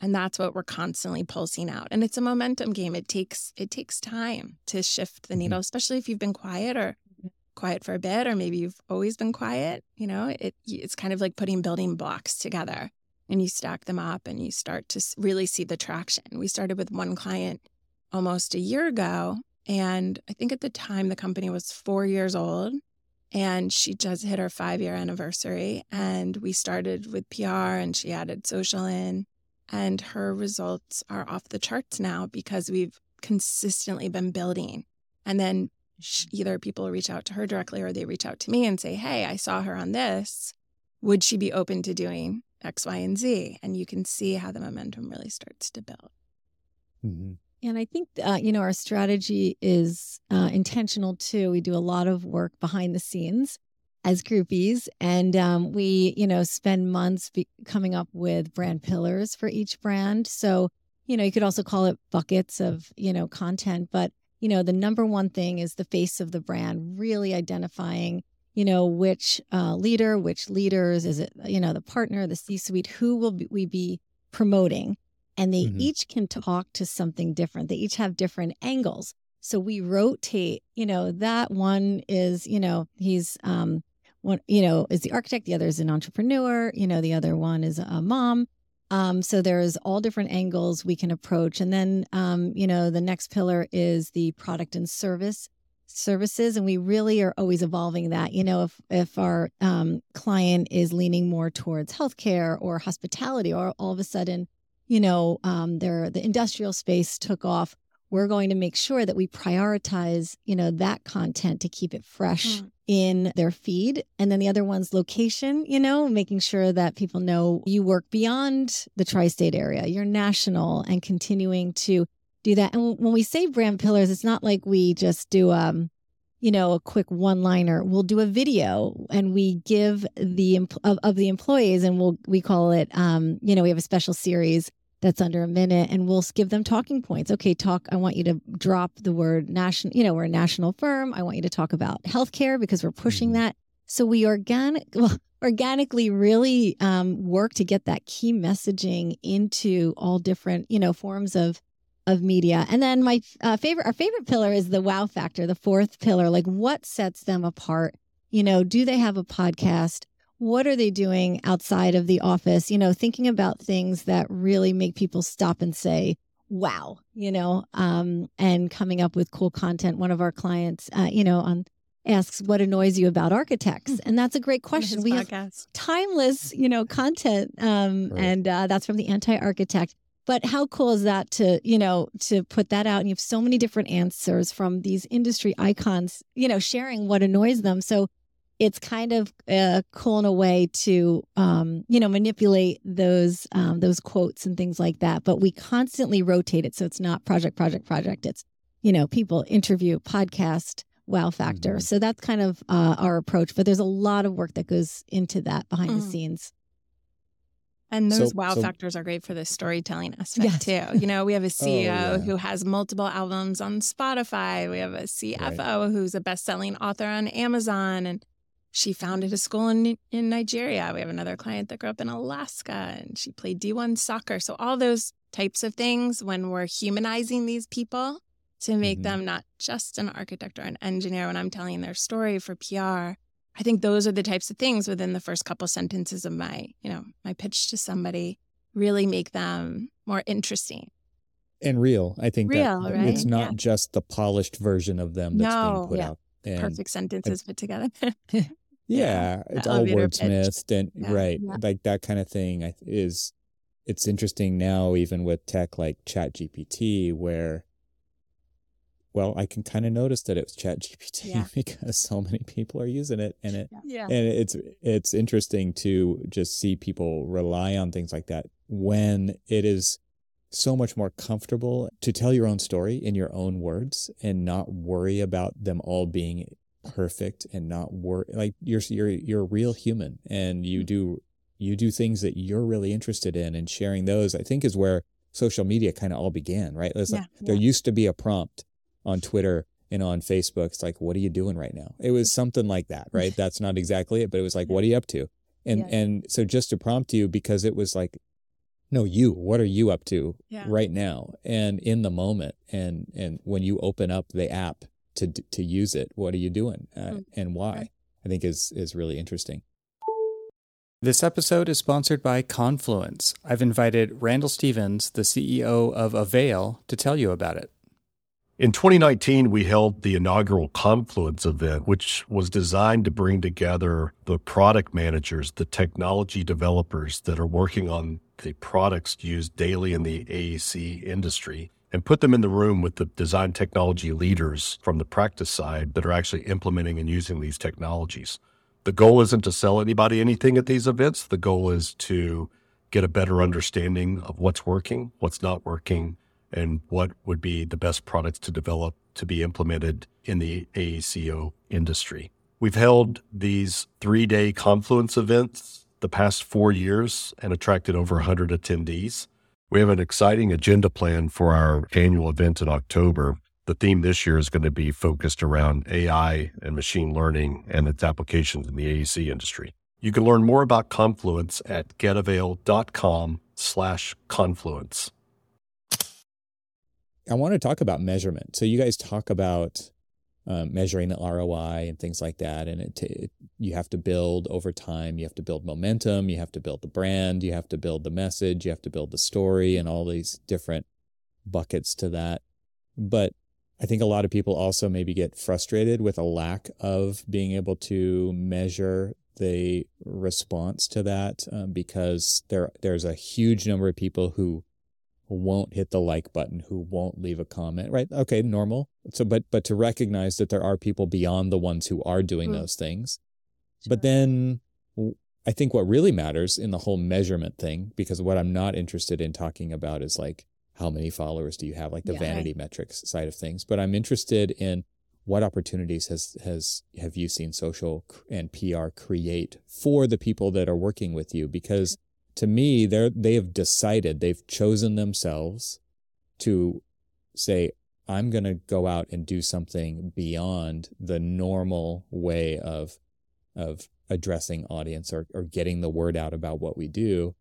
Speaker 2: and that's what we're constantly pulsing out and it's a momentum game it takes it takes time to shift the
Speaker 1: Mhm.
Speaker 2: needle especially if you've been quiet or quiet for a bit or maybe you've always been quiet you know it it's kind of like putting building blocks together and you stack them up and you start to really see the traction. We started with one client almost a year ago and i think at the time the company was 4 years old and she just hit her 5 year anniversary and we started with PR and she added social in and her results are off the charts now because we've consistently been building. And then sh- either people reach out to her directly or they reach out to me and say hey i saw her on this would she be open to doing x y and z and you can see how the momentum really starts to build
Speaker 1: Mhm.
Speaker 3: And I think, uh, you know, our strategy is uh, intentional too. We do a lot of work behind the scenes as groupies, and um, we, you know, spend months be- coming up with brand pillars for each brand. So, you know, you could also call it buckets of, you know, content. But, you know, the number one thing is the face of the brand, really identifying, you know, which uh, leader, which leaders, is it, you know, the partner, the C suite, who will be, we be promoting? and they
Speaker 1: Mhm.
Speaker 3: each can talk to something different. They each have different angles. So we rotate, you know, that one is, you know, he's um one, you know, is the architect, the other is an entrepreneur, you know, the other one is a mom. Um, so there's all different angles we can approach. And then um, you know, the next pillar is the product and service services and we really are always evolving that you know if if our um, client is leaning more towards healthcare or hospitality or all of a sudden you know, um, the industrial space took off. We're going to make sure that we prioritize, you know, that content to keep it fresh
Speaker 2: Mm.
Speaker 3: In their feed. And then the other one's location, you know, making sure that people know you work beyond the tri state area, you're national and continuing to do that. And when we say brand pillars, it's not like we just do, um, you know, a quick one liner. We'll do a video and we give the, of, of the employees and we'll, we call it, um, you know, we have a special series that's under a minute and we'll give them talking points. Okay, talk. I want you to drop the word national, you know, we're a national firm. I want you to talk about healthcare because we're pushing
Speaker 1: Mhm.
Speaker 3: that. So we organic, well, organically really um, work to get that key messaging into all different, you know, forms of of media. And then my uh, favorite, our favorite pillar is the wow factor, the fourth pillar. Like what sets them apart? You know, do they have a podcast? What are they doing outside of the office? You know, thinking about things that really make people stop and say, wow, you know, um, and coming up with cool content. One of our clients, uh, you know, on asks what annoys you about architects and that's a great question
Speaker 2: His
Speaker 3: we have timeless, you know, content. Um,
Speaker 1: Right.
Speaker 3: and uh, that's from the anti-architect. But how cool is that to, you know, to put that out and you have so many different answers from these industry icons, you know, sharing what annoys them. So it's kind of uh, cool in a way to, um, you know, manipulate those um, those quotes and things like that. But we constantly rotate it, so it's not project, project, project. It's, you know, people interview, podcast, wow factor.
Speaker 1: Mhm.
Speaker 3: So that's kind of uh, our approach. But there's a lot of work that goes into that behind the
Speaker 2: Mhm.
Speaker 3: scenes.
Speaker 2: And
Speaker 1: So-
Speaker 2: those wow
Speaker 1: so-
Speaker 2: factors are great for the storytelling aspect too. You know, we have a CEO
Speaker 1: Oh, yeah.
Speaker 2: who has multiple albums on Spotify. We have a CFO who's a best-selling author on Amazon and she founded a school in in Nigeria. We have another client that grew up in Alaska and she played D1 soccer. So all those types of things when we're humanizing these people to make
Speaker 1: Mhm.
Speaker 2: them not just an architect or an engineer when I'm telling their story for PR. I think those are the types of things within the first couple sentences of my, you know, my pitch to somebody really make them more interesting
Speaker 1: and real. I think
Speaker 2: Real,
Speaker 1: that
Speaker 2: right?
Speaker 1: it's not
Speaker 2: Yeah.
Speaker 1: just the polished version of them that's
Speaker 2: No,
Speaker 1: being put
Speaker 2: yeah.
Speaker 1: out. And
Speaker 2: Perfect sentences put together.
Speaker 1: yeah, it's all
Speaker 2: pitch.
Speaker 1: wordsmithed and
Speaker 2: Yeah,
Speaker 1: right,
Speaker 2: yeah.
Speaker 1: like that kind of thing. Is it's interesting now, even with tech like Chat GPT, where well, I can kind of notice that it's Chat GPT
Speaker 2: Yeah.
Speaker 1: because so many people are using it, and it
Speaker 2: yeah.
Speaker 1: and it's it's interesting to just see people rely on things like that when it is so much more comfortable to tell your own story in your own words and not worry about them all being perfect and not worry like you're you're you're a real human and you mm-hmm. do you do things that you're really interested in and sharing those I think is where social media kind of all began right It's like,
Speaker 2: Yeah,
Speaker 1: there used to be a prompt on Twitter and on Facebook. It's like, what are you doing right now? It was something like that, right? That's not exactly it, but it was like, what are you up to? And
Speaker 2: Yeah.
Speaker 1: and so just to prompt you because it was like, no, you, what are you up to
Speaker 2: Yeah.
Speaker 1: right now and in the moment? And and when you open up the app to to use it, what are you doing uh,
Speaker 2: Mm.
Speaker 1: and why?
Speaker 2: Right.
Speaker 1: I think is is really interesting.
Speaker 4: This episode is sponsored by Confluence. I've invited Randall Stevens, the CEO of Avail, to tell you about it.
Speaker 5: In 2019, we held the inaugural Confluence event, which was designed to bring together the product managers, the technology developers that are working on the products used daily in the AEC industry, and put them in the room with the design technology leaders from the practice side that are actually implementing and using these technologies. The goal isn't to sell anybody anything at these events. The goal is to get a better understanding of what's working, what's not working, and what would be the best products to develop to be implemented in the AECO industry. We've held these three day confluence events the past four years and attracted over 100 attendees. We have an exciting agenda plan for our annual event in October. The theme this year is going to be focused around AI and machine learning and its applications in the AEC industry. You can learn more about Confluence at getavail.com slash confluence.
Speaker 1: I want to talk about measurement. So you guys talk about um, measuring the ROI and things like that, and it, it you have to build over time. You have to build momentum. You have to build the brand. You have to build the message. You have to build the story, and all these different buckets to that. But I think a lot of people also maybe get frustrated with a lack of being able to measure the response to that um, because there there's a huge number of people who won't hit the like button, who won't leave a comment, right? Okay, normal. So, but but to recognize that there are people beyond the ones who are doing
Speaker 2: Mm.
Speaker 1: those things. But then I think what really matters in the whole measurement thing, because what I'm not interested in talking about is like how many followers do you have, like the
Speaker 2: Yeah.
Speaker 1: vanity metrics side of things. But I'm interested in what opportunities has has have you seen social and PR create for the people that are working with you? Because to me, they're they have decided they've chosen themselves to say, I'm going to go out and do something beyond the normal way of of addressing audience or, or getting the word out about what we do.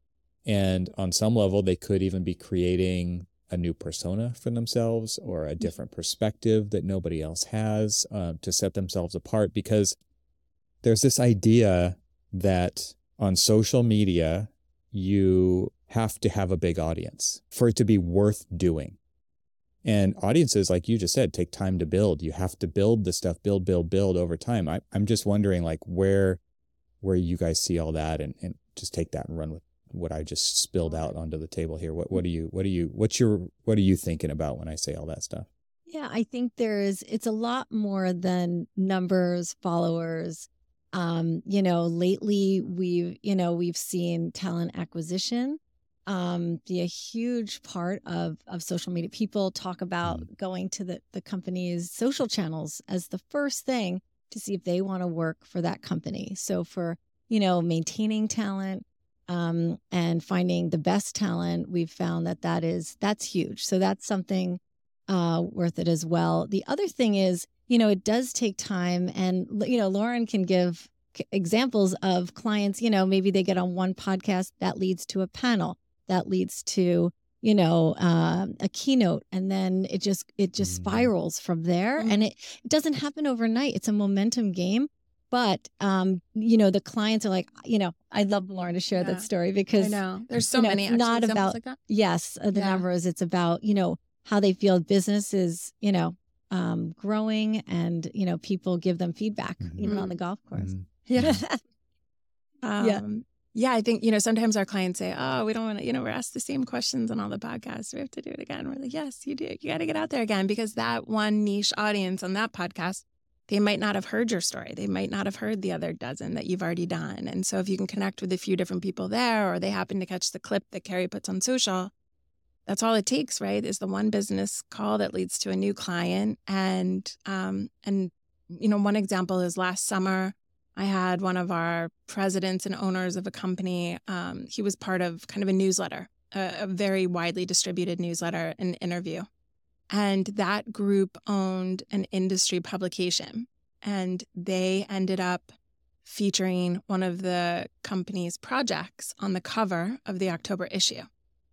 Speaker 1: And on some level, they could even be creating a new persona for themselves or a different perspective that nobody else has uh, to set themselves apart because there's this idea that on social media, you have to have a big audience for it to be worth doing. And audiences, like you just said, take time to build. You have to build the stuff, build, build, build over time. I, I'm just wondering like where where you guys see all that and, and just take that and run with what I just spilled out onto the table here. What what do you what do you what's your what are you thinking about when I say all that stuff?
Speaker 3: Yeah, I think there's it's a lot more than numbers, followers. Um, you know, lately we've, you know, we've seen talent acquisition um be a huge part of of social media. People talk about going to the the company's social channels as the first thing to see if they want to work for that company. So for, you know, maintaining talent, um, and finding the best talent, we've found that that is that's huge. So that's something uh, worth it as well. The other thing is, you know, it does take time, and you know, Lauren can give examples of clients. You know, maybe they get on one podcast that leads to a panel that leads to you know uh, a keynote and then it just it just
Speaker 1: Mhm.
Speaker 3: spirals from there
Speaker 2: Mhm.
Speaker 3: and it, it doesn't happen overnight it's a momentum game but um you know the clients are like you know i'd love lauren to share
Speaker 2: Yeah.
Speaker 3: that story
Speaker 2: I
Speaker 3: because
Speaker 2: know. There's so
Speaker 3: you know,
Speaker 2: many
Speaker 3: it's not about-
Speaker 2: like that.
Speaker 3: Yes, uh, the
Speaker 2: Yeah.
Speaker 3: numbers. It's about you know how they feel business is, you know, um, growing and, you know, people give them feedback
Speaker 1: Mhm.
Speaker 3: even on the golf course.
Speaker 1: Mhm.
Speaker 2: Yeah.
Speaker 3: Yeah.
Speaker 2: Um, yeah, I think, you know, sometimes our clients say, oh, we don't want to, you know, we're asked the same questions on all the podcasts. We have to do it again. We're like, yes, you do. You got to get out there again because that one niche audience on that podcast, they might not have heard your story. They might not have heard the other dozen that you've already done. And so if you can connect with a few different people there or they happen to catch the clip that Carey puts on social, that's all it takes, right? Is the one business call that leads to a new client. And um, and you know, one example is last summer, I had one of our presidents and owners of a company. Um, he was part of kind of a newsletter, a, a very widely distributed newsletter, an interview. And that group owned an industry publication. And they ended up featuring one of the company's projects on the cover of the October issue.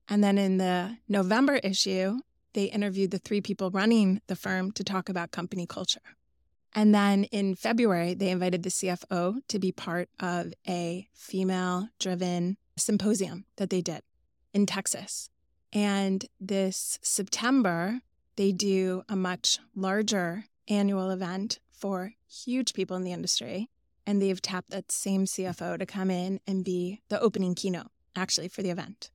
Speaker 2: And then in the November issue, they interviewed the three people running the firm to talk about company culture. And then in February, they invited the CFO to be part of a female driven symposium that they did in Texas. And this September, they do a much larger annual event for huge people in the industry. And they've tapped that same CFO to come in and be the opening keynote, actually, for the event.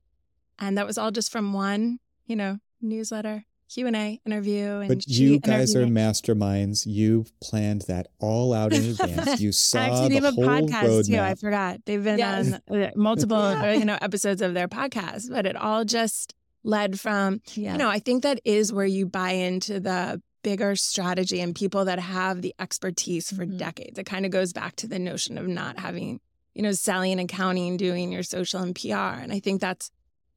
Speaker 2: And that was all just from one, you know, newsletter Q and A interview. And
Speaker 1: But
Speaker 2: she
Speaker 1: you guys are masterminds. You planned that all out in advance. You
Speaker 2: I
Speaker 1: saw
Speaker 2: actually
Speaker 1: the
Speaker 2: have a
Speaker 1: whole
Speaker 2: podcast too. I forgot they've been
Speaker 3: Yes.
Speaker 2: on uh, multiple
Speaker 3: Yeah.
Speaker 2: you know episodes of their podcast, but it all just led from
Speaker 3: Yeah.
Speaker 2: you know I think that is where you buy into the bigger strategy and people that have the expertise for
Speaker 3: Mhm.
Speaker 2: decades. It kind of goes back to the notion of not having you know selling and accounting, doing your social and PR, and I think that's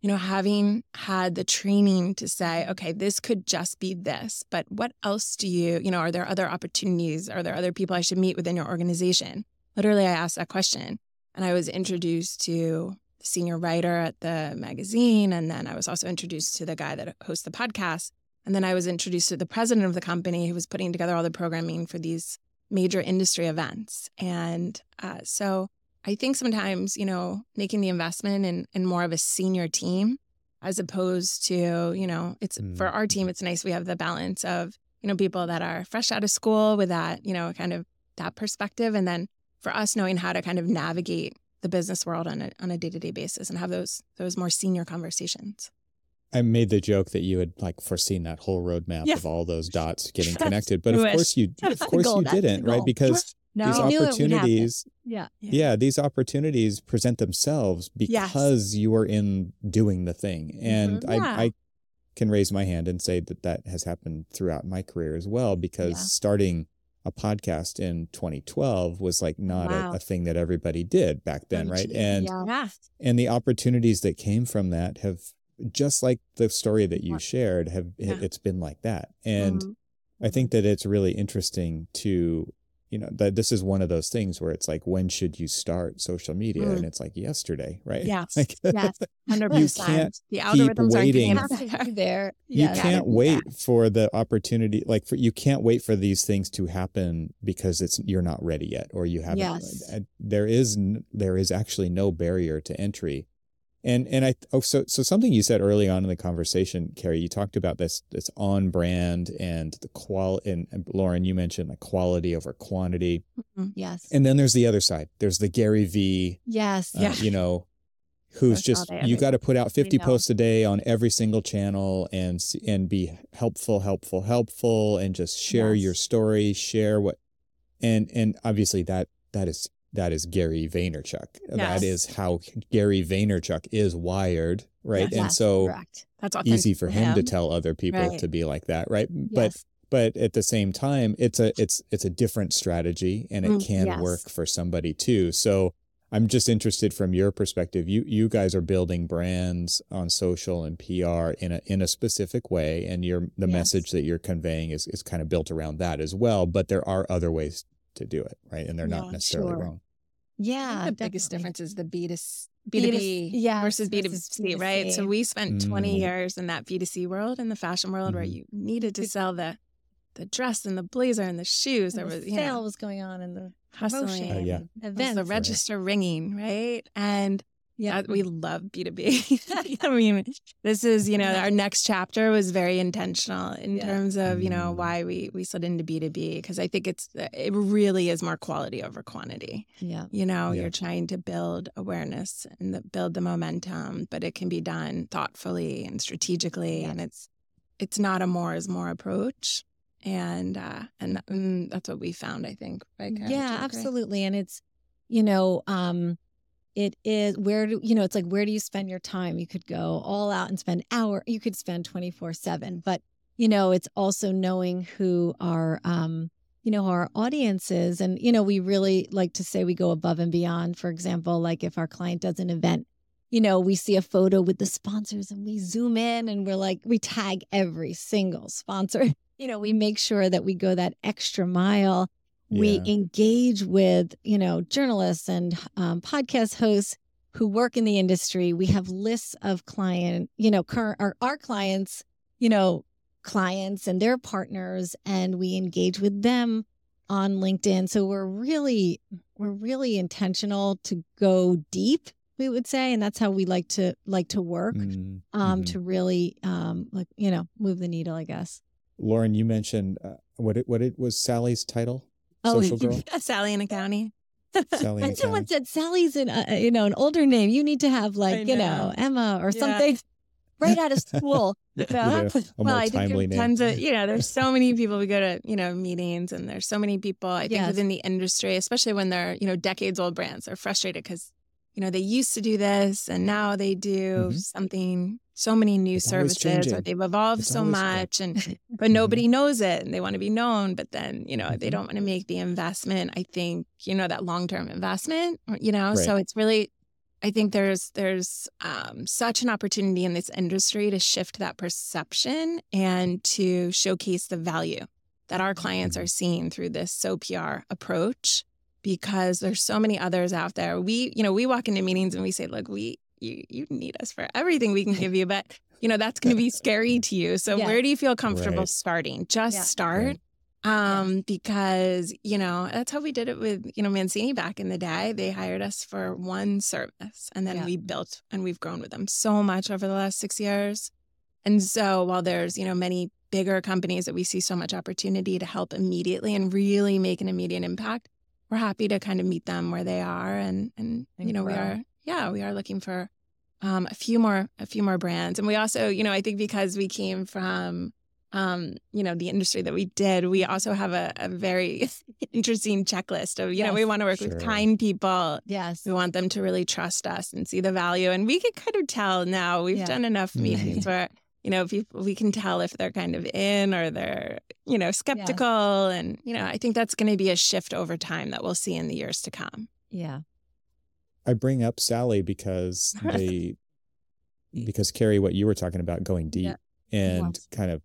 Speaker 2: you know, having had the training to say, okay, this could just be this, but what else do you, you know, are there other opportunities? Are there other people I should meet within your organization? Literally, I asked that question and I was introduced to the senior writer at the magazine. And then I was also introduced to the guy that hosts the podcast. And then I was introduced to the president of the company who was putting together all the programming for these major industry events. And uh, so I think sometimes, you know, making the investment in, in more of a senior team as opposed to, you know, it's for
Speaker 1: Mm.
Speaker 2: our team, it's nice we have the balance of, you know, people that are fresh out of school with that, you know, kind of that perspective. And then for us knowing how to kind of navigate the business world on a on a day-to-day basis and have those those more senior conversations.
Speaker 1: I made the joke that you had like foreseen that whole roadmap
Speaker 2: Yeah.
Speaker 1: of all those dots getting connected, but of course you, of course
Speaker 3: goal.
Speaker 1: you didn't, right? Because
Speaker 3: no,
Speaker 1: these
Speaker 3: we knew it would happen.
Speaker 1: opportunities,
Speaker 3: Yeah.
Speaker 1: yeah. these opportunities present themselves
Speaker 2: Yes.
Speaker 1: because you are in doing the thing, and
Speaker 2: Mhm. Yeah.
Speaker 1: I, I can raise my hand and say that that has happened throughout my career as well. Because
Speaker 3: Yeah.
Speaker 1: starting a podcast in 2012 was like not
Speaker 3: Wow.
Speaker 1: a, a thing that everybody did back then, right?
Speaker 3: Gee,
Speaker 1: And
Speaker 3: yeah.
Speaker 2: Yeah.
Speaker 1: and the opportunities that came from that have just like the story that you
Speaker 2: Yeah.
Speaker 1: shared have
Speaker 2: Yeah.
Speaker 1: it's been like that and
Speaker 2: Mhm.
Speaker 1: i think that it's really interesting to you know that this is one of those things where it's like when should you start social media
Speaker 2: Mm.
Speaker 1: and it's like yesterday right
Speaker 2: Yes.
Speaker 1: like,
Speaker 3: Yes.
Speaker 2: Hundred
Speaker 1: You can't
Speaker 2: The
Speaker 1: keep
Speaker 2: algorithms aren't
Speaker 1: waiting.
Speaker 2: getting
Speaker 3: Have
Speaker 2: us
Speaker 3: to
Speaker 2: there.
Speaker 3: be there.
Speaker 1: you can't wait for the opportunity like for you can't wait for these things to happen because it's you're not ready yet or you haven't
Speaker 3: Yes.
Speaker 1: uh, there is n- there is actually no barrier to entry and and i oh so so something you said early on in the conversation Carey you talked about this this on brand and the qual and, and lauren you mentioned like quality over quantity
Speaker 3: Yes.
Speaker 1: and then there's the other side there's the gary v
Speaker 3: yes.
Speaker 1: uh,
Speaker 2: Yeah.
Speaker 1: you know, who's just you got to put out 50 posts a day on every single channel and and be helpful, helpful, helpful, and just share your story, share what, and and obviously that that is that is Gary Vaynerchuk.
Speaker 2: Yes.
Speaker 1: That is how Gary Vaynerchuk is wired, right?
Speaker 2: Yes.
Speaker 1: and so
Speaker 3: correct.
Speaker 2: That's
Speaker 1: easy for him to tell other people
Speaker 2: Right.
Speaker 1: to be like that, right? But
Speaker 3: Yes.
Speaker 1: but at the same time it's a it's it's a different strategy and it
Speaker 2: Mm,
Speaker 1: can
Speaker 3: yes.
Speaker 1: work for somebody too so i'm just interested from your perspective you you guys are building brands on social and pr in a in a specific way and your the
Speaker 3: Yes.
Speaker 1: message that you're conveying is is kind of built around that as well but there are other ways to do it right and they're not necessarily
Speaker 3: sure.
Speaker 1: wrong
Speaker 3: Yeah.
Speaker 2: I think the biggest difference is the B to C,
Speaker 3: B2C,
Speaker 2: B2B
Speaker 3: yes,
Speaker 2: versus
Speaker 3: versus
Speaker 2: B2C, right? So we spent 20
Speaker 1: Mm.
Speaker 2: years in that B2C world, in the fashion world, where
Speaker 1: Mhm.
Speaker 2: you needed to sell the the dress and the blazer and the shoes.
Speaker 3: And
Speaker 2: There
Speaker 3: the
Speaker 2: was, you
Speaker 3: sale
Speaker 2: know,
Speaker 3: was going on in the
Speaker 2: hustling.
Speaker 3: promotion
Speaker 1: Oh, yeah.
Speaker 3: events.
Speaker 2: the register ringing, right? And Yeah, we love B2B. I mean, this is, you know, our next chapter was very intentional in yeah. terms of, you know, mm. why we we slid into B2B because I think it's it really is more quality over quantity.
Speaker 3: Yeah.
Speaker 2: You know, yeah. you're trying to build awareness and the, build the momentum, but it can be done thoughtfully and strategically yes. and it's it's not a more is more approach. And uh and, and that's what we found, I think.
Speaker 3: Right, yeah, absolutely. And it's you know, um it is where do you know it's like where do you spend your time? You could go all out and spend hour you could spend 24 7 but you know it's also knowing who our um you know our audience is and you know we really like to say we go above and beyond. For example like if our client does an event you know we see a photo with the sponsors and we zoom in and we're like we tag every single sponsor. You know we make sure that we go that extra mile we engage with, you know, journalists and um, podcast hosts who work in the industry. We have lists of client, you know, current our, our clients, you know, clients and their partners, and we engage with them on LinkedIn. So we're really, we're really intentional to go deep we would say and that's how we like to like to work mm-hmm. um to really um like you know move the needle i guess
Speaker 1: lauren you mentioned uh, what it what it was sally's title Oh, Social girl?
Speaker 2: Sally in a county.
Speaker 3: Sally and someone said Sally's in a, you know an older name. You need to have like know. you know Emma or yeah. something right out of school.
Speaker 1: yeah, well, I think
Speaker 2: tons of you know. There's so many people we go to you know meetings, and there's so many people I think yes. within the industry, especially when they're you know decades old brands, they're frustrated because you know they used to do this and now they do mm-hmm. something so many new it's services or they've evolved it's so much and but mm-hmm. nobody knows it and they want to be known but then you know mm-hmm. they don't want to make the investment i think you know that long-term investment you know right. so it's really i think there's there's um, such an opportunity in this industry to shift that perception and to showcase the value that our clients mm-hmm. are seeing through this SOPR approach because there's so many others out there. We, you know, we walk into meetings and we say, look, we you you need us for everything we can give you, but you know, that's going to be scary to you. So yeah. where do you feel comfortable right. starting? Just yeah. start. Right. Um, because, you know, that's how we did it with, you know, Mancini back in the day. They hired us for one service and then yeah. we built and we've grown with them so much over the last six years. And so while there's, you know, many bigger companies that we see so much opportunity to help immediately and really make an immediate impact, we're happy to kind of meet them where they are and and you know we are yeah we are looking for um, a few more a few more brands and we also you know i think because we came from um, you know the industry that we did we also have a, a very interesting checklist of you yes, know we want to work sure. with kind people
Speaker 3: yes
Speaker 2: we want them to really trust us and see the value and we can kind of tell now we've yeah. done enough meetings where you know, people we can tell if they're kind of in or they're, you know, skeptical. Yeah. And, you know, I think that's going to be a shift over time that we'll see in the years to come.
Speaker 3: Yeah.
Speaker 1: I bring up Sally because they, because Carey, what you were talking about going deep yeah. and kind of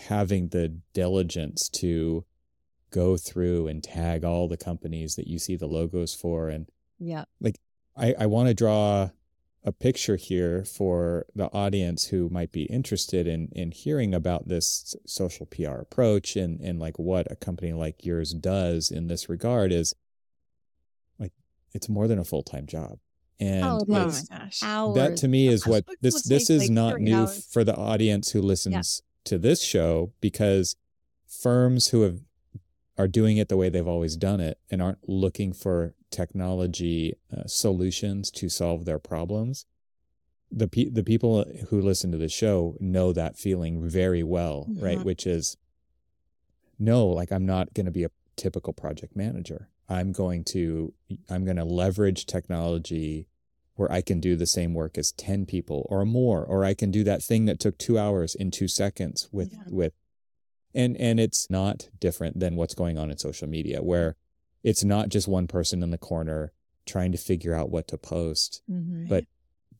Speaker 1: having the diligence to go through and tag all the companies that you see the logos for. And
Speaker 3: yeah,
Speaker 1: like I, I want to draw a picture here for the audience who might be interested in in hearing about this social PR approach and and like what a company like yours does in this regard is it's more than a full-time job. And
Speaker 2: oh, my gosh.
Speaker 3: Hours.
Speaker 1: that to me is what this this is like not new hours. for the audience who listens yeah. to this show because firms who have are doing it the way they've always done it and aren't looking for technology uh, solutions to solve their problems. The pe- the people who listen to the show know that feeling very well, mm-hmm. right? Which is no, like I'm not going to be a typical project manager. I'm going to I'm going to leverage technology where I can do the same work as 10 people or more or I can do that thing that took 2 hours in 2 seconds with yeah. with and and it's not different than what's going on in social media where it's not just one person in the corner trying to figure out what to post mm-hmm. but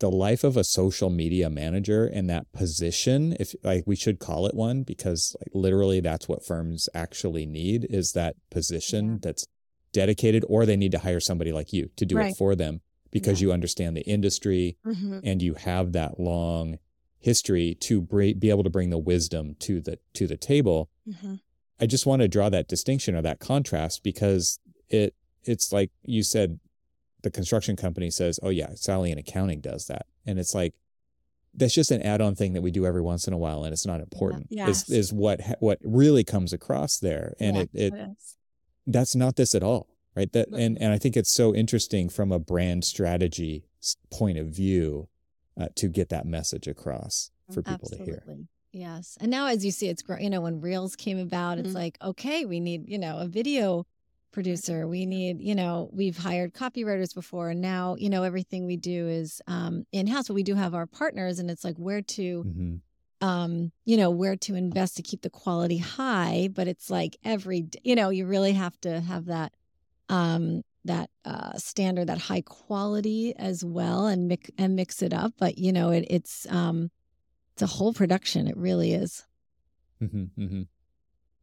Speaker 1: the life of a social media manager and that position if like we should call it one because like literally that's what firms actually need is that position yeah. that's dedicated or they need to hire somebody like you to do right. it for them because yeah. you understand the industry mm-hmm. and you have that long history to be able to bring the wisdom to the to the table. Mm-hmm. I just want to draw that distinction or that contrast because it it's like you said the construction company says, "Oh yeah, Sally in accounting does that," and it's like that's just an add-on thing that we do every once in a while, and it's not important.
Speaker 2: Yes.
Speaker 1: Is is what what really comes across there, and
Speaker 3: Yeah,
Speaker 1: it, it
Speaker 2: It.
Speaker 1: That's not this at all, right? That and and I think it's so interesting from a brand strategy point of view uh, to get that message across for people to hear.
Speaker 3: Yes. And now, as you see, it's great. You know, when Reels came about, it's
Speaker 2: Mhm.
Speaker 3: like, okay, we need, you know, a video producer. We need, you know, we've hired copywriters before. And now, you know, everything we do is um, in house, but we do have our partners. And it's like where to,
Speaker 1: hmm
Speaker 3: um, you know, where to invest to keep the quality high. But it's like every, you know, you really have to have that. Um, that uh, standard, that high quality as well, and mix and mix it up. But you know, it, it's um, it's a whole production. It really is.
Speaker 1: Mm-hmm, mm-hmm.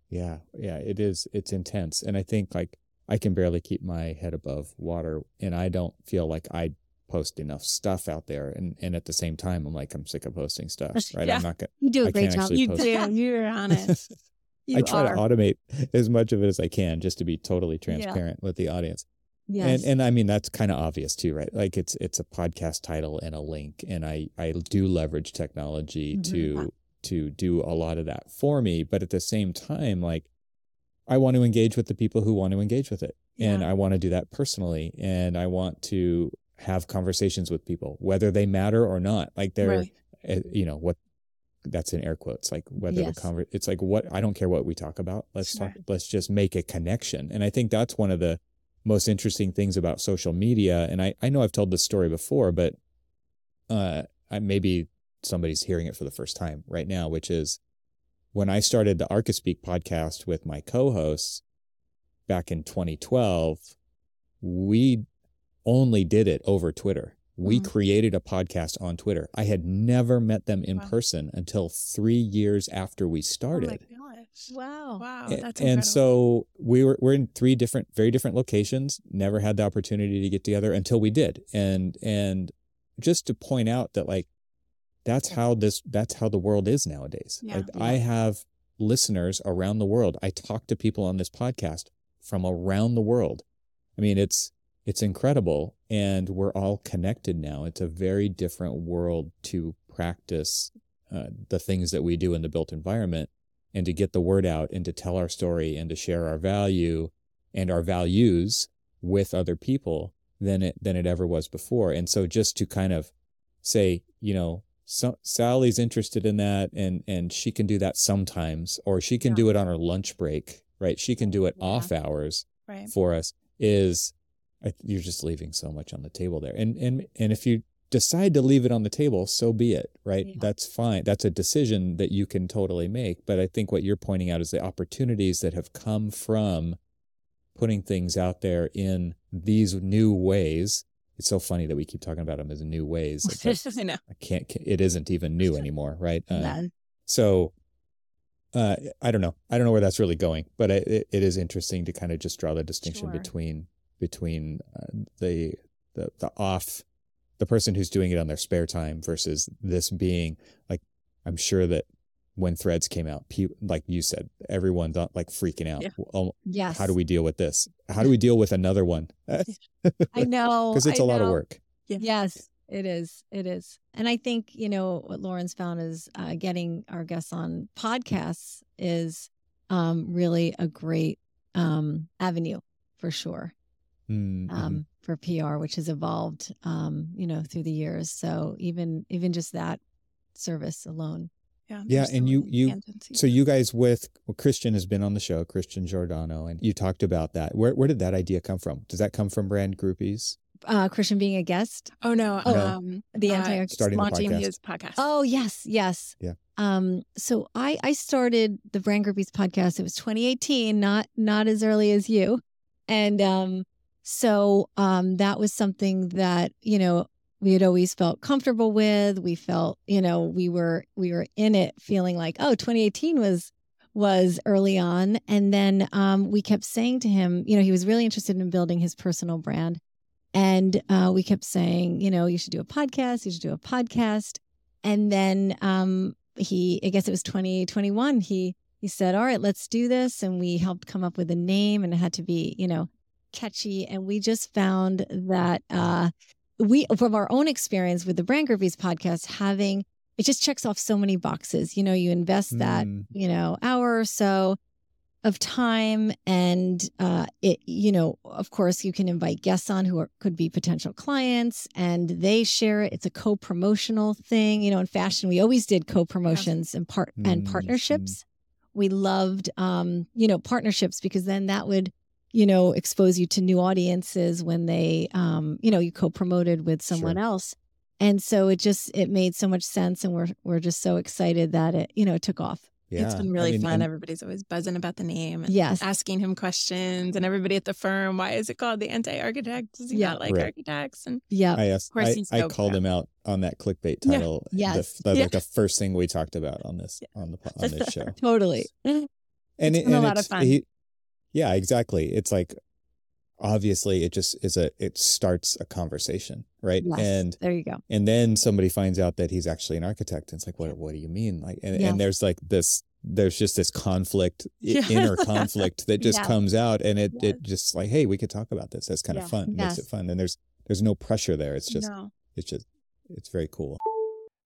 Speaker 1: Yeah, yeah, it is. It's intense, and I think like I can barely keep my head above water, and I don't feel like I post enough stuff out there. And and at the same time, I'm like I'm sick of posting stuff. Right?
Speaker 2: Yeah.
Speaker 1: I'm not gonna.
Speaker 3: You do a
Speaker 1: I
Speaker 3: great job.
Speaker 2: You
Speaker 1: post-
Speaker 2: do. You're on it. You
Speaker 1: I try
Speaker 2: are.
Speaker 1: to automate as much of it as I can, just to be totally transparent with the audience.
Speaker 3: Yes.
Speaker 1: And and I mean that's kind of obvious too, right? Like it's it's a podcast title and a link, and I I do leverage technology
Speaker 3: Mhm.
Speaker 1: to to do a lot of that for me, but at the same time, like I want to engage with the people who want to engage with it, and I want to do that personally, and I want to have conversations with people, whether they matter or not. Like they're
Speaker 2: Right.
Speaker 1: uh, you know what that's in air quotes like whether
Speaker 3: Yes.
Speaker 1: the conver- it's like what i don't care what we talk about let's
Speaker 2: Sure.
Speaker 1: talk let's just make a connection and i think that's one of the most interesting things about social media and i i know i've told this story before but uh I, maybe somebody's hearing it for the first time right now which is when i started the archispeak podcast with my co-hosts back in 2012 we only did it over twitter we
Speaker 3: Mm.
Speaker 1: created a podcast on Twitter. I had never met them in
Speaker 2: Wow.
Speaker 1: person until three years after we
Speaker 2: Oh
Speaker 1: started.
Speaker 2: my gosh.
Speaker 3: wow.
Speaker 2: Wow.
Speaker 1: A-
Speaker 2: That's
Speaker 1: and so we were we're in three different, very different locations. Never had the opportunity to get together until we did. And and just to point out that like that's how this that's how the world is nowadays.
Speaker 2: Yeah.
Speaker 1: Like I have listeners around the world. I talk to people on this podcast from around the world. I mean, it's it's incredible and we're all connected now. It's a very different world to practice uh, the things that we do in the built environment and to get the word out and to tell our story and to share our value and our values with other people than it than it ever was before. And so just to kind of say, you know, so, Sally's interested in that and and she can do that sometimes or she can
Speaker 2: Yeah.
Speaker 1: do it on her lunch break, right? She can do it
Speaker 3: Yeah.
Speaker 1: off hours
Speaker 2: right.
Speaker 1: for us is you're just leaving so much on the table there. And and and if you decide to leave it on the table, so be it, right?
Speaker 3: Yeah.
Speaker 1: That's fine. That's a decision that you can totally make. But I think what you're pointing out is the opportunities that have come from putting things out there in these new ways. It's so funny that we keep talking about them as new ways.
Speaker 2: I know.
Speaker 1: I can't. It isn't even new anymore, right? Uh,
Speaker 2: None.
Speaker 1: so uh, I don't know. I don't know where that's really going, but it, it, it is interesting to kind of just draw the distinction
Speaker 2: Sure.
Speaker 1: between between uh, the the the off the person who's doing it on their spare time versus this being like I'm sure that when threads came out, pe- like you said, everyone's like freaking out.
Speaker 2: Yeah.
Speaker 1: Oh,
Speaker 3: Yes.
Speaker 1: how do we deal with this? How do we deal with another one?
Speaker 3: I know.
Speaker 1: Because it's
Speaker 3: a
Speaker 1: a lot of work. Yeah.
Speaker 3: Yes, it is. It is. And I think, you know, what Lauren's found is uh, getting our guests on podcasts is um, really a great um, avenue for sure
Speaker 1: Mm, mhm.
Speaker 3: um, for PR, which has evolved, um, you know, through the years. So even even just that service alone.
Speaker 2: Yeah.
Speaker 1: Yeah, and you- you-
Speaker 2: tendencies.
Speaker 1: So you guys with well, Christian has been on the show, Christian Giordano, and you talked about that. Where where did that idea come from? Does that come from brand groupies?
Speaker 3: Uh, Christian being a guest.
Speaker 2: Oh no.
Speaker 3: Oh.
Speaker 2: um,
Speaker 3: The
Speaker 2: uh,
Speaker 3: anti-
Speaker 1: Starting the
Speaker 2: launching
Speaker 1: podcast.
Speaker 2: his podcast.
Speaker 3: Oh yes, yes.
Speaker 1: Yeah.
Speaker 3: Um. So I I started the Brand Groupies podcast. It was 2018, not not as early as you, and um. So um that was something that you know we had always felt comfortable with. We felt you know we were we were in it feeling like oh 2018 was was early on. And then um, we kept saying to him you know he was really interested in building his personal brand. And uh, we kept saying you know you should do a podcast. You should do a podcast. And then um, he i guess it was 2021 he he said all right let's do this. And we helped come up with a name and it had to be you know catchy. And we just found that uh, we, from our own experience with the Brand Groupies podcast, having it just checks off so many boxes. You know, you invest that,
Speaker 1: Mm.
Speaker 3: you know, hour or so of time and uh it you know of course you can invite guests on who are, could be potential clients and they share it it's a co-promotional thing you know in fashion we always did co-promotions and part and
Speaker 1: Mm,
Speaker 3: partnerships we loved um you know partnerships because then that would you know expose you to new audiences when they um you know you co-promoted with someone
Speaker 1: Sure.
Speaker 3: else and so it just it made so much sense and we're we're just so excited that it you know it took off
Speaker 1: Yeah.
Speaker 2: it's been
Speaker 1: I
Speaker 2: really
Speaker 1: mean,
Speaker 2: fun.
Speaker 1: and-
Speaker 2: Everybody's always buzzing about the name and
Speaker 3: yes
Speaker 2: asking him questions, and everybody at the firm, why is it called the anti-architect? Does he
Speaker 3: Yeah.
Speaker 2: not like
Speaker 1: Right.
Speaker 2: architects? And
Speaker 3: yeah
Speaker 1: I asked.
Speaker 2: course
Speaker 1: I,
Speaker 2: he's
Speaker 1: I called him out on that clickbait
Speaker 2: Yeah.
Speaker 1: title.
Speaker 3: Yes.
Speaker 1: The, the,
Speaker 2: Yeah.
Speaker 1: like the first thing we talked about on this on the on this show.
Speaker 3: totally
Speaker 1: and
Speaker 2: It's
Speaker 1: it,
Speaker 2: been a
Speaker 1: and
Speaker 2: lot of fun.
Speaker 1: he- yeah, exactly. It's like obviously it just is a it starts a conversation, right?
Speaker 3: yes
Speaker 1: And
Speaker 3: there you go
Speaker 1: and then somebody finds out that he's actually an architect and it's like what what do you mean like and,
Speaker 3: Yes.
Speaker 1: and there's like this there's just this conflict
Speaker 2: Yes.
Speaker 1: inner conflict that just
Speaker 3: Yes.
Speaker 1: comes out and it
Speaker 3: Yes.
Speaker 1: it just like hey we could talk about this that's kind
Speaker 2: Yeah.
Speaker 1: of fun makes it fun and there's there's no pressure there it's just
Speaker 2: no.
Speaker 1: it's just it's very cool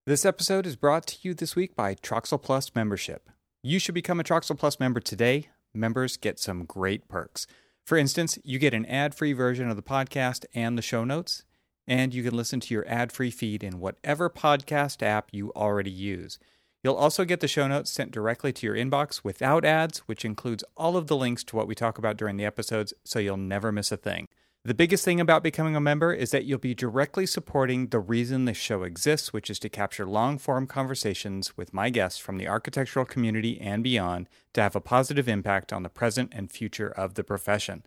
Speaker 4: This episode is brought to you this week by TRXL Plus membership. You should become a TRXL Plus member today. Members get some great perks. For instance, you get an ad free version of the podcast and the show notes, and you can listen to your ad free feed in whatever podcast app you already use. You'll also get the show notes sent directly to your inbox without ads, which includes all of the links to what we talk about during the episodes, so you'll never miss a thing. The biggest thing about becoming a member is that you'll be directly supporting the reason this show exists, which is to capture long form conversations with my guests from the architectural community and beyond to have a positive impact on the present and future of the profession.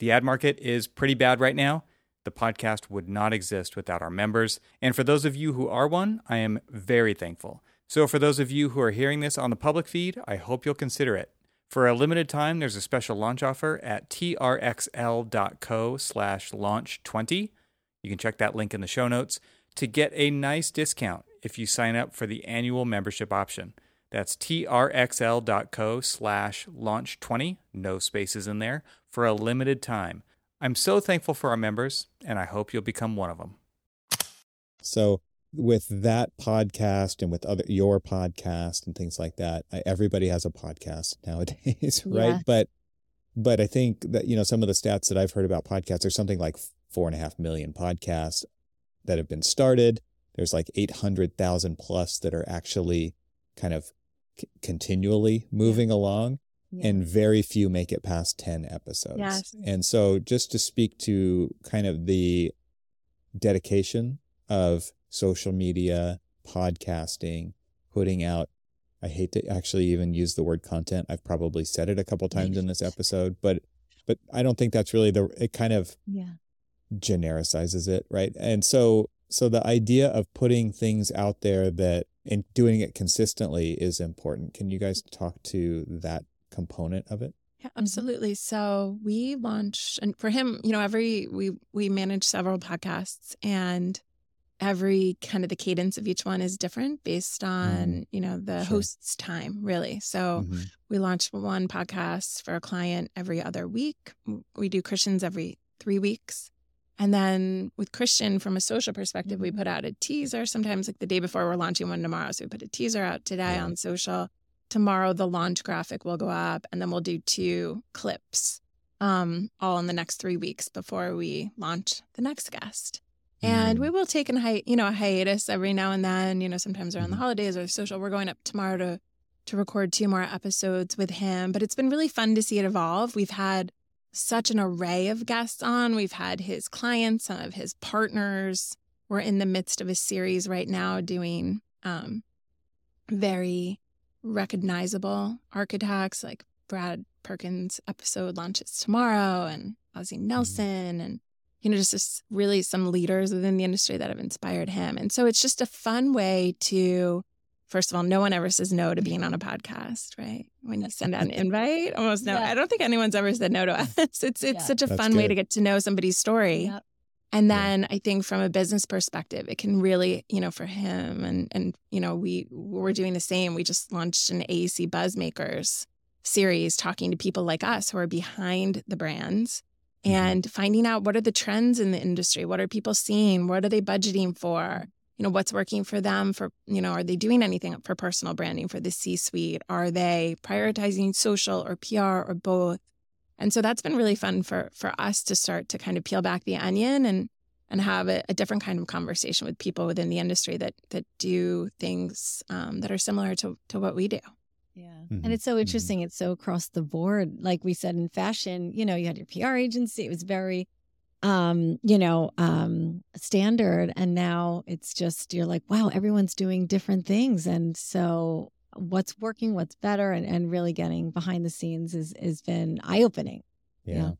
Speaker 4: The ad market is pretty bad right now. The podcast would not exist without our members. And for those of you who are one, I am very thankful. So, for those of you who are hearing this on the public feed, I hope you'll consider it. For a limited time, there's a special launch offer at trxl.co slash launch 20. You can check that link in the show notes to get a nice discount if you sign up for the annual membership option. That's trxl.co slash launch 20, no spaces in there, for a limited time. I'm so thankful for our members, and I hope you'll become one of them.
Speaker 1: so with that podcast and with other your podcast and things like that I, everybody has a podcast nowadays right
Speaker 3: Yeah.
Speaker 1: but but i think that you know some of the stats that i've heard about podcasts there's something like four and a half million podcasts that have been started there's like 800000 plus that are actually kind of c- continually moving along
Speaker 3: Yeah.
Speaker 1: and very few make it past 10 episodes
Speaker 2: Yes.
Speaker 1: and so just to speak to kind of the dedication of social media, podcasting, putting out. I hate to actually even use the word content. I've probably said it a couple times in this episode, but but I don't think that's really the it kind of
Speaker 3: yeah
Speaker 1: genericizes it, right? And so so the idea of putting things out there that and doing it consistently is important. Can you guys talk to that component of it?
Speaker 2: Yeah, mm-hmm. absolutely. So we launched, and for him, you know, every we we manage several podcasts, and every kind of the cadence of each one is different based on you know the
Speaker 1: Sure.
Speaker 2: host's time, really. So
Speaker 1: Mhm.
Speaker 2: we launch one podcast for a client every other week. We do Christians every three weeks. And then with Christian, from a social perspective, we put out a teaser sometimes like the day before we're launching one tomorrow. So we put a teaser out today
Speaker 1: Right.
Speaker 2: on social. Tomorrow, the launch graphic will go up, and then we'll do two clips um, all in the next three weeks before we launch the next guest. And
Speaker 1: Mm.
Speaker 2: we will take an hi- you know a hiatus every now and then. You know, sometimes around the
Speaker 1: Mhm.
Speaker 2: holidays or social. We're going up tomorrow to to record two more episodes with him. But it's been really fun to see it evolve. We've had such an array of guests on. We've had his clients, some of his partners. We're in the midst of a series right now doing um, very recognizable architects like Brad Perkins episode launches tomorrow and Ozzie Nelson and you know just, just really some leaders within the industry that have inspired him. And so it's just a fun way to first of all, no one ever says no to being on a podcast, right? When you send out an invite, almost no.
Speaker 3: Yeah.
Speaker 2: I don't think anyone's ever said no to us. It's it's
Speaker 3: Yeah.
Speaker 2: such a
Speaker 1: That's
Speaker 2: fun way to get to know somebody's story.
Speaker 3: Yep.
Speaker 2: And
Speaker 1: Yeah.
Speaker 2: then I think from a business perspective, it can really, you know, for him and and you know, we we're doing the same. We just launched an AEC Buzzmakers series talking to people like us who are behind the brands and finding out what are the trends in the industry what are people seeing what are they budgeting for you know what's working for them for you know are they doing anything for personal branding for the c suite are they prioritizing social or pr or both? And so that's been really fun for for us to start to kind of peel back the onion and and have a, a different kind of conversation with people within the industry that that do things um, that are similar to to what we do
Speaker 3: yeah. Mm-hmm. And it's so mm-hmm. interesting. Mm-hmm. It's so across the board. Like we said in fashion, you know, you had your PR agency. It was very um, you know, um, standard. And now it's just, you're like, wow, everyone's doing different things. And so what's working, what's better, and, and really getting behind the scenes is, has been eye opening.
Speaker 1: Yeah. yeah.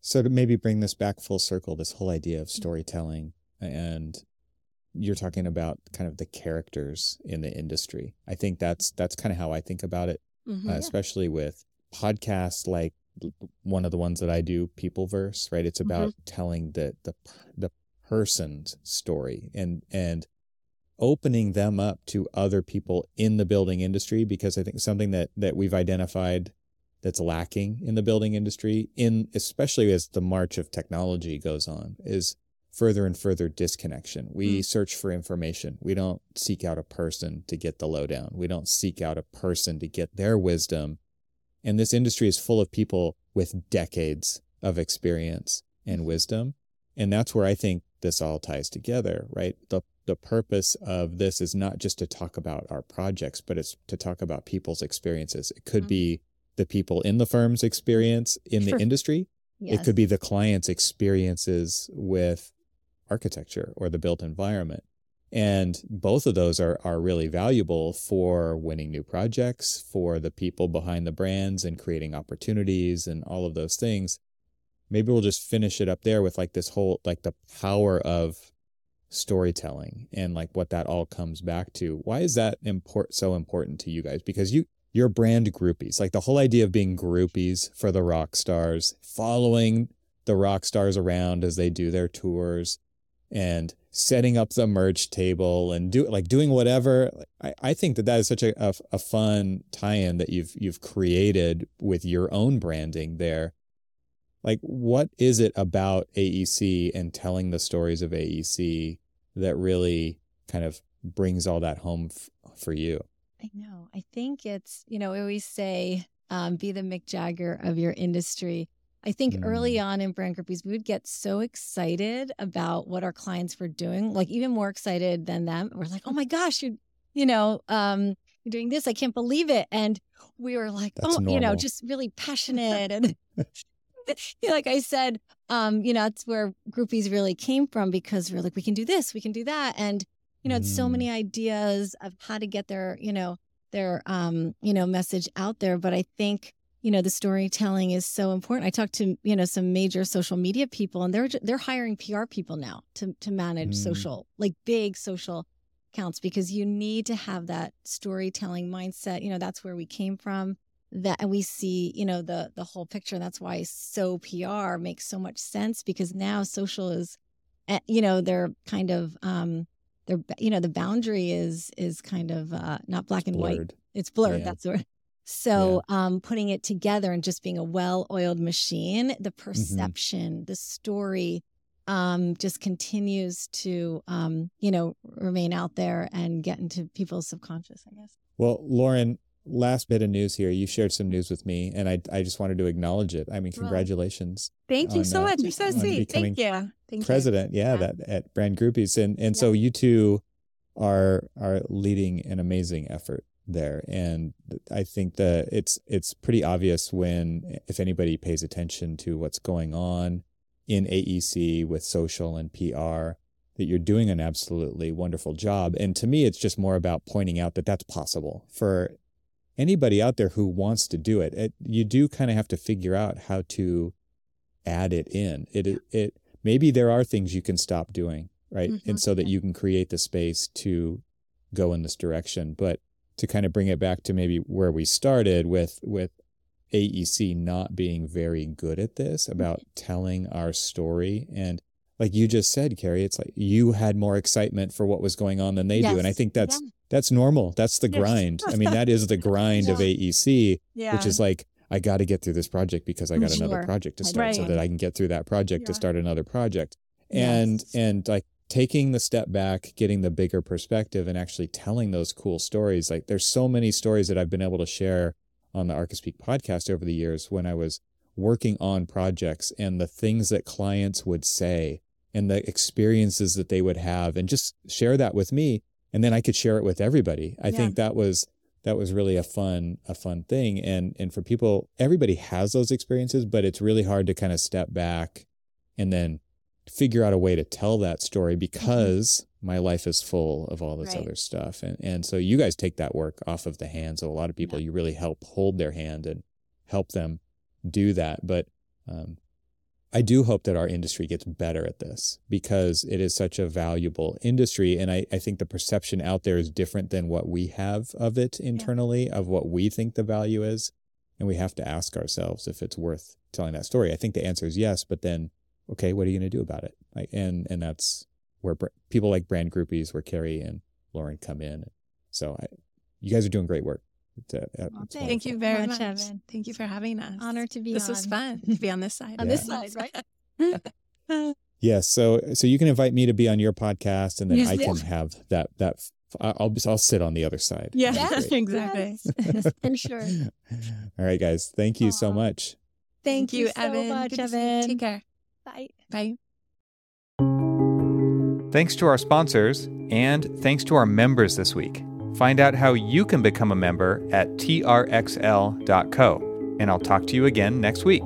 Speaker 1: So to maybe bring this back full circle, this whole idea of storytelling and you're talking about kind of the characters in the industry. I think that's that's kind of how I think about it, mm-hmm, uh, especially with podcasts like one of the ones that I do, Peopleverse, right? It's about mm-hmm. telling the the the person's story and and opening them up to other people in the building industry because I think something that that we've identified that's lacking in the building industry in especially as the march of technology goes on is further and further disconnection. We mm. search for information. We don't seek out a person to get the lowdown. We don't seek out a person to get their wisdom and this industry is full of people with decades of experience and wisdom. And that's where I think this all ties together, right? The the purpose of this is not just to talk about our projects, but it's to talk about people's experiences. It could mm-hmm. be the people in the firm's experience in the industry. Yes. It could be the client's experiences with architecture or the built environment. And both of those are, are really valuable for winning new projects, for the people behind the brands and creating opportunities and all of those things. Maybe we'll just finish it up there with like this whole, like the power of storytelling and like what that all comes back to. Why is that import so important to you guys? Because you, you're brand groupies, like the whole idea of being groupies for the rock stars, following the rock stars around as they do their tours and setting up the merch table and do like doing whatever. I, I think that that is such a, a, a fun tie-in that you've you've created with your own branding there. Like, what is it about AEC and telling the stories of AEC that really kind of brings all that home f- for you?
Speaker 3: I know. I think it's you know we always say um, be the Mick Jagger of your industry I think mm. early on in brand groupies, we would get so excited about what our clients were doing, like even more excited than them. We're like, oh my gosh, you're, you know, um, you're doing this. I can't believe it. And we were like, That's oh, normal. you know, just really passionate. And like I said, um, you know, that's where groupies really came from because we're like, we can do this, we can do that. And, you know, mm. it's so many mm. ideas of how to get their, you know, their, um, you know, message out there. But I think, you know the storytelling is so important i talked to you know some major social media people and they're they're hiring pr people now to to manage mm. social like big social accounts because you need to have that storytelling mindset you know that's where we came from that and we see you know the the whole picture that's why SOPR makes so much sense because now social is eh, you know they're kind of um they're you know the boundary is is kind of uh not black and blurred. white it's blurred yeah. that's what so, yeah. um, putting it together and just being a well oiled machine, the mm-hmm. perception, mm-hmm. the story um, just continues to, um, you know, remain out there and get into people's subconscious, I guess.
Speaker 1: Well, Lauren, last bit of news here. You shared some news with me, and I, I just wanted to acknowledge it. I mean, congratulations.
Speaker 2: Thank you so uh, much. You're so sweet. Thank you. Thank
Speaker 1: president, you. yeah, yeah, that at Brand Groupies, and and yeah. so you two are are leading an amazing effort there. And i think that it's it's pretty obvious when if anybody pays attention to what's going on in aec with social and pr that you're doing an absolutely wonderful job. And to me it's just more about pointing out that that's possible for anybody out there who wants to do it, it you do kind of have to figure out how to add it in. It it, it maybe there are things you can stop doing right? Mm-hmm. and so that you can create the space to go in this direction. But to kind of bring it back to maybe where we started with with AEC not being very good at this mm-hmm. about telling our story and like you just said Carey it's like you had more excitement for what was going on than they yes. do and I think that's yeah. that's normal that's the grind I mean that is the grind yeah. of AEC yeah. which is like I got to get through this project because I got
Speaker 3: Sure.
Speaker 1: another project to start so that I can get through that project to start another project. And
Speaker 3: Yes.
Speaker 1: and like taking the step back, getting the bigger perspective and actually telling those cool stories. Like there's so many stories that I've been able to share on the Archispeak podcast over the years when I was working on projects and the things that clients would say and the experiences that they would have and just share that with me and then I could share it with everybody. I
Speaker 2: Yeah.
Speaker 1: think that was that was really a fun a fun thing and and for people everybody has those experiences but it's really hard to kind of step back and then figure out a way to tell that story because my life is full of all this
Speaker 2: Right.
Speaker 1: other stuff and and so you guys take that work off of the hands of a lot of people you really help hold their hand and help them do that but um, I do hope that our industry gets better at this because it is such a valuable industry. And I, I think the perception out there is different than what we have of it internally, of what we think the value is. And we have to ask ourselves if it's worth telling that story. I think the answer is yes, but then, okay, what are you going to do about it? Like, and, and that's where br- people like brand groupies, where Carey and Lauren come in. So I, you guys are doing great work. It's, uh, uh,
Speaker 3: Well, thank
Speaker 2: Thank you very
Speaker 3: much,
Speaker 2: much.
Speaker 3: Evan.
Speaker 2: Thank you for having us.
Speaker 3: Honor to be
Speaker 2: This
Speaker 3: on.
Speaker 2: was fun to be on this side.
Speaker 3: On
Speaker 1: this
Speaker 3: side, right?
Speaker 1: Yes. So so you can invite me to be on your podcast, and then
Speaker 3: Yes,
Speaker 1: I can
Speaker 3: yes.
Speaker 1: have that that f- I'll I'll sit on the other side.
Speaker 2: Yeah,
Speaker 1: That'd be great.
Speaker 2: exactly.
Speaker 3: Yes. and sure.
Speaker 1: All right, guys. Thank you so much.
Speaker 3: Thank, you, so
Speaker 2: Evan.
Speaker 3: much,
Speaker 2: Good to see you.
Speaker 3: Evan.
Speaker 2: Take care.
Speaker 3: Bye.
Speaker 2: Bye.
Speaker 4: Thanks to our sponsors and thanks to our members this week. Find out how you can become a member at trxl.co. And I'll talk to you again next week.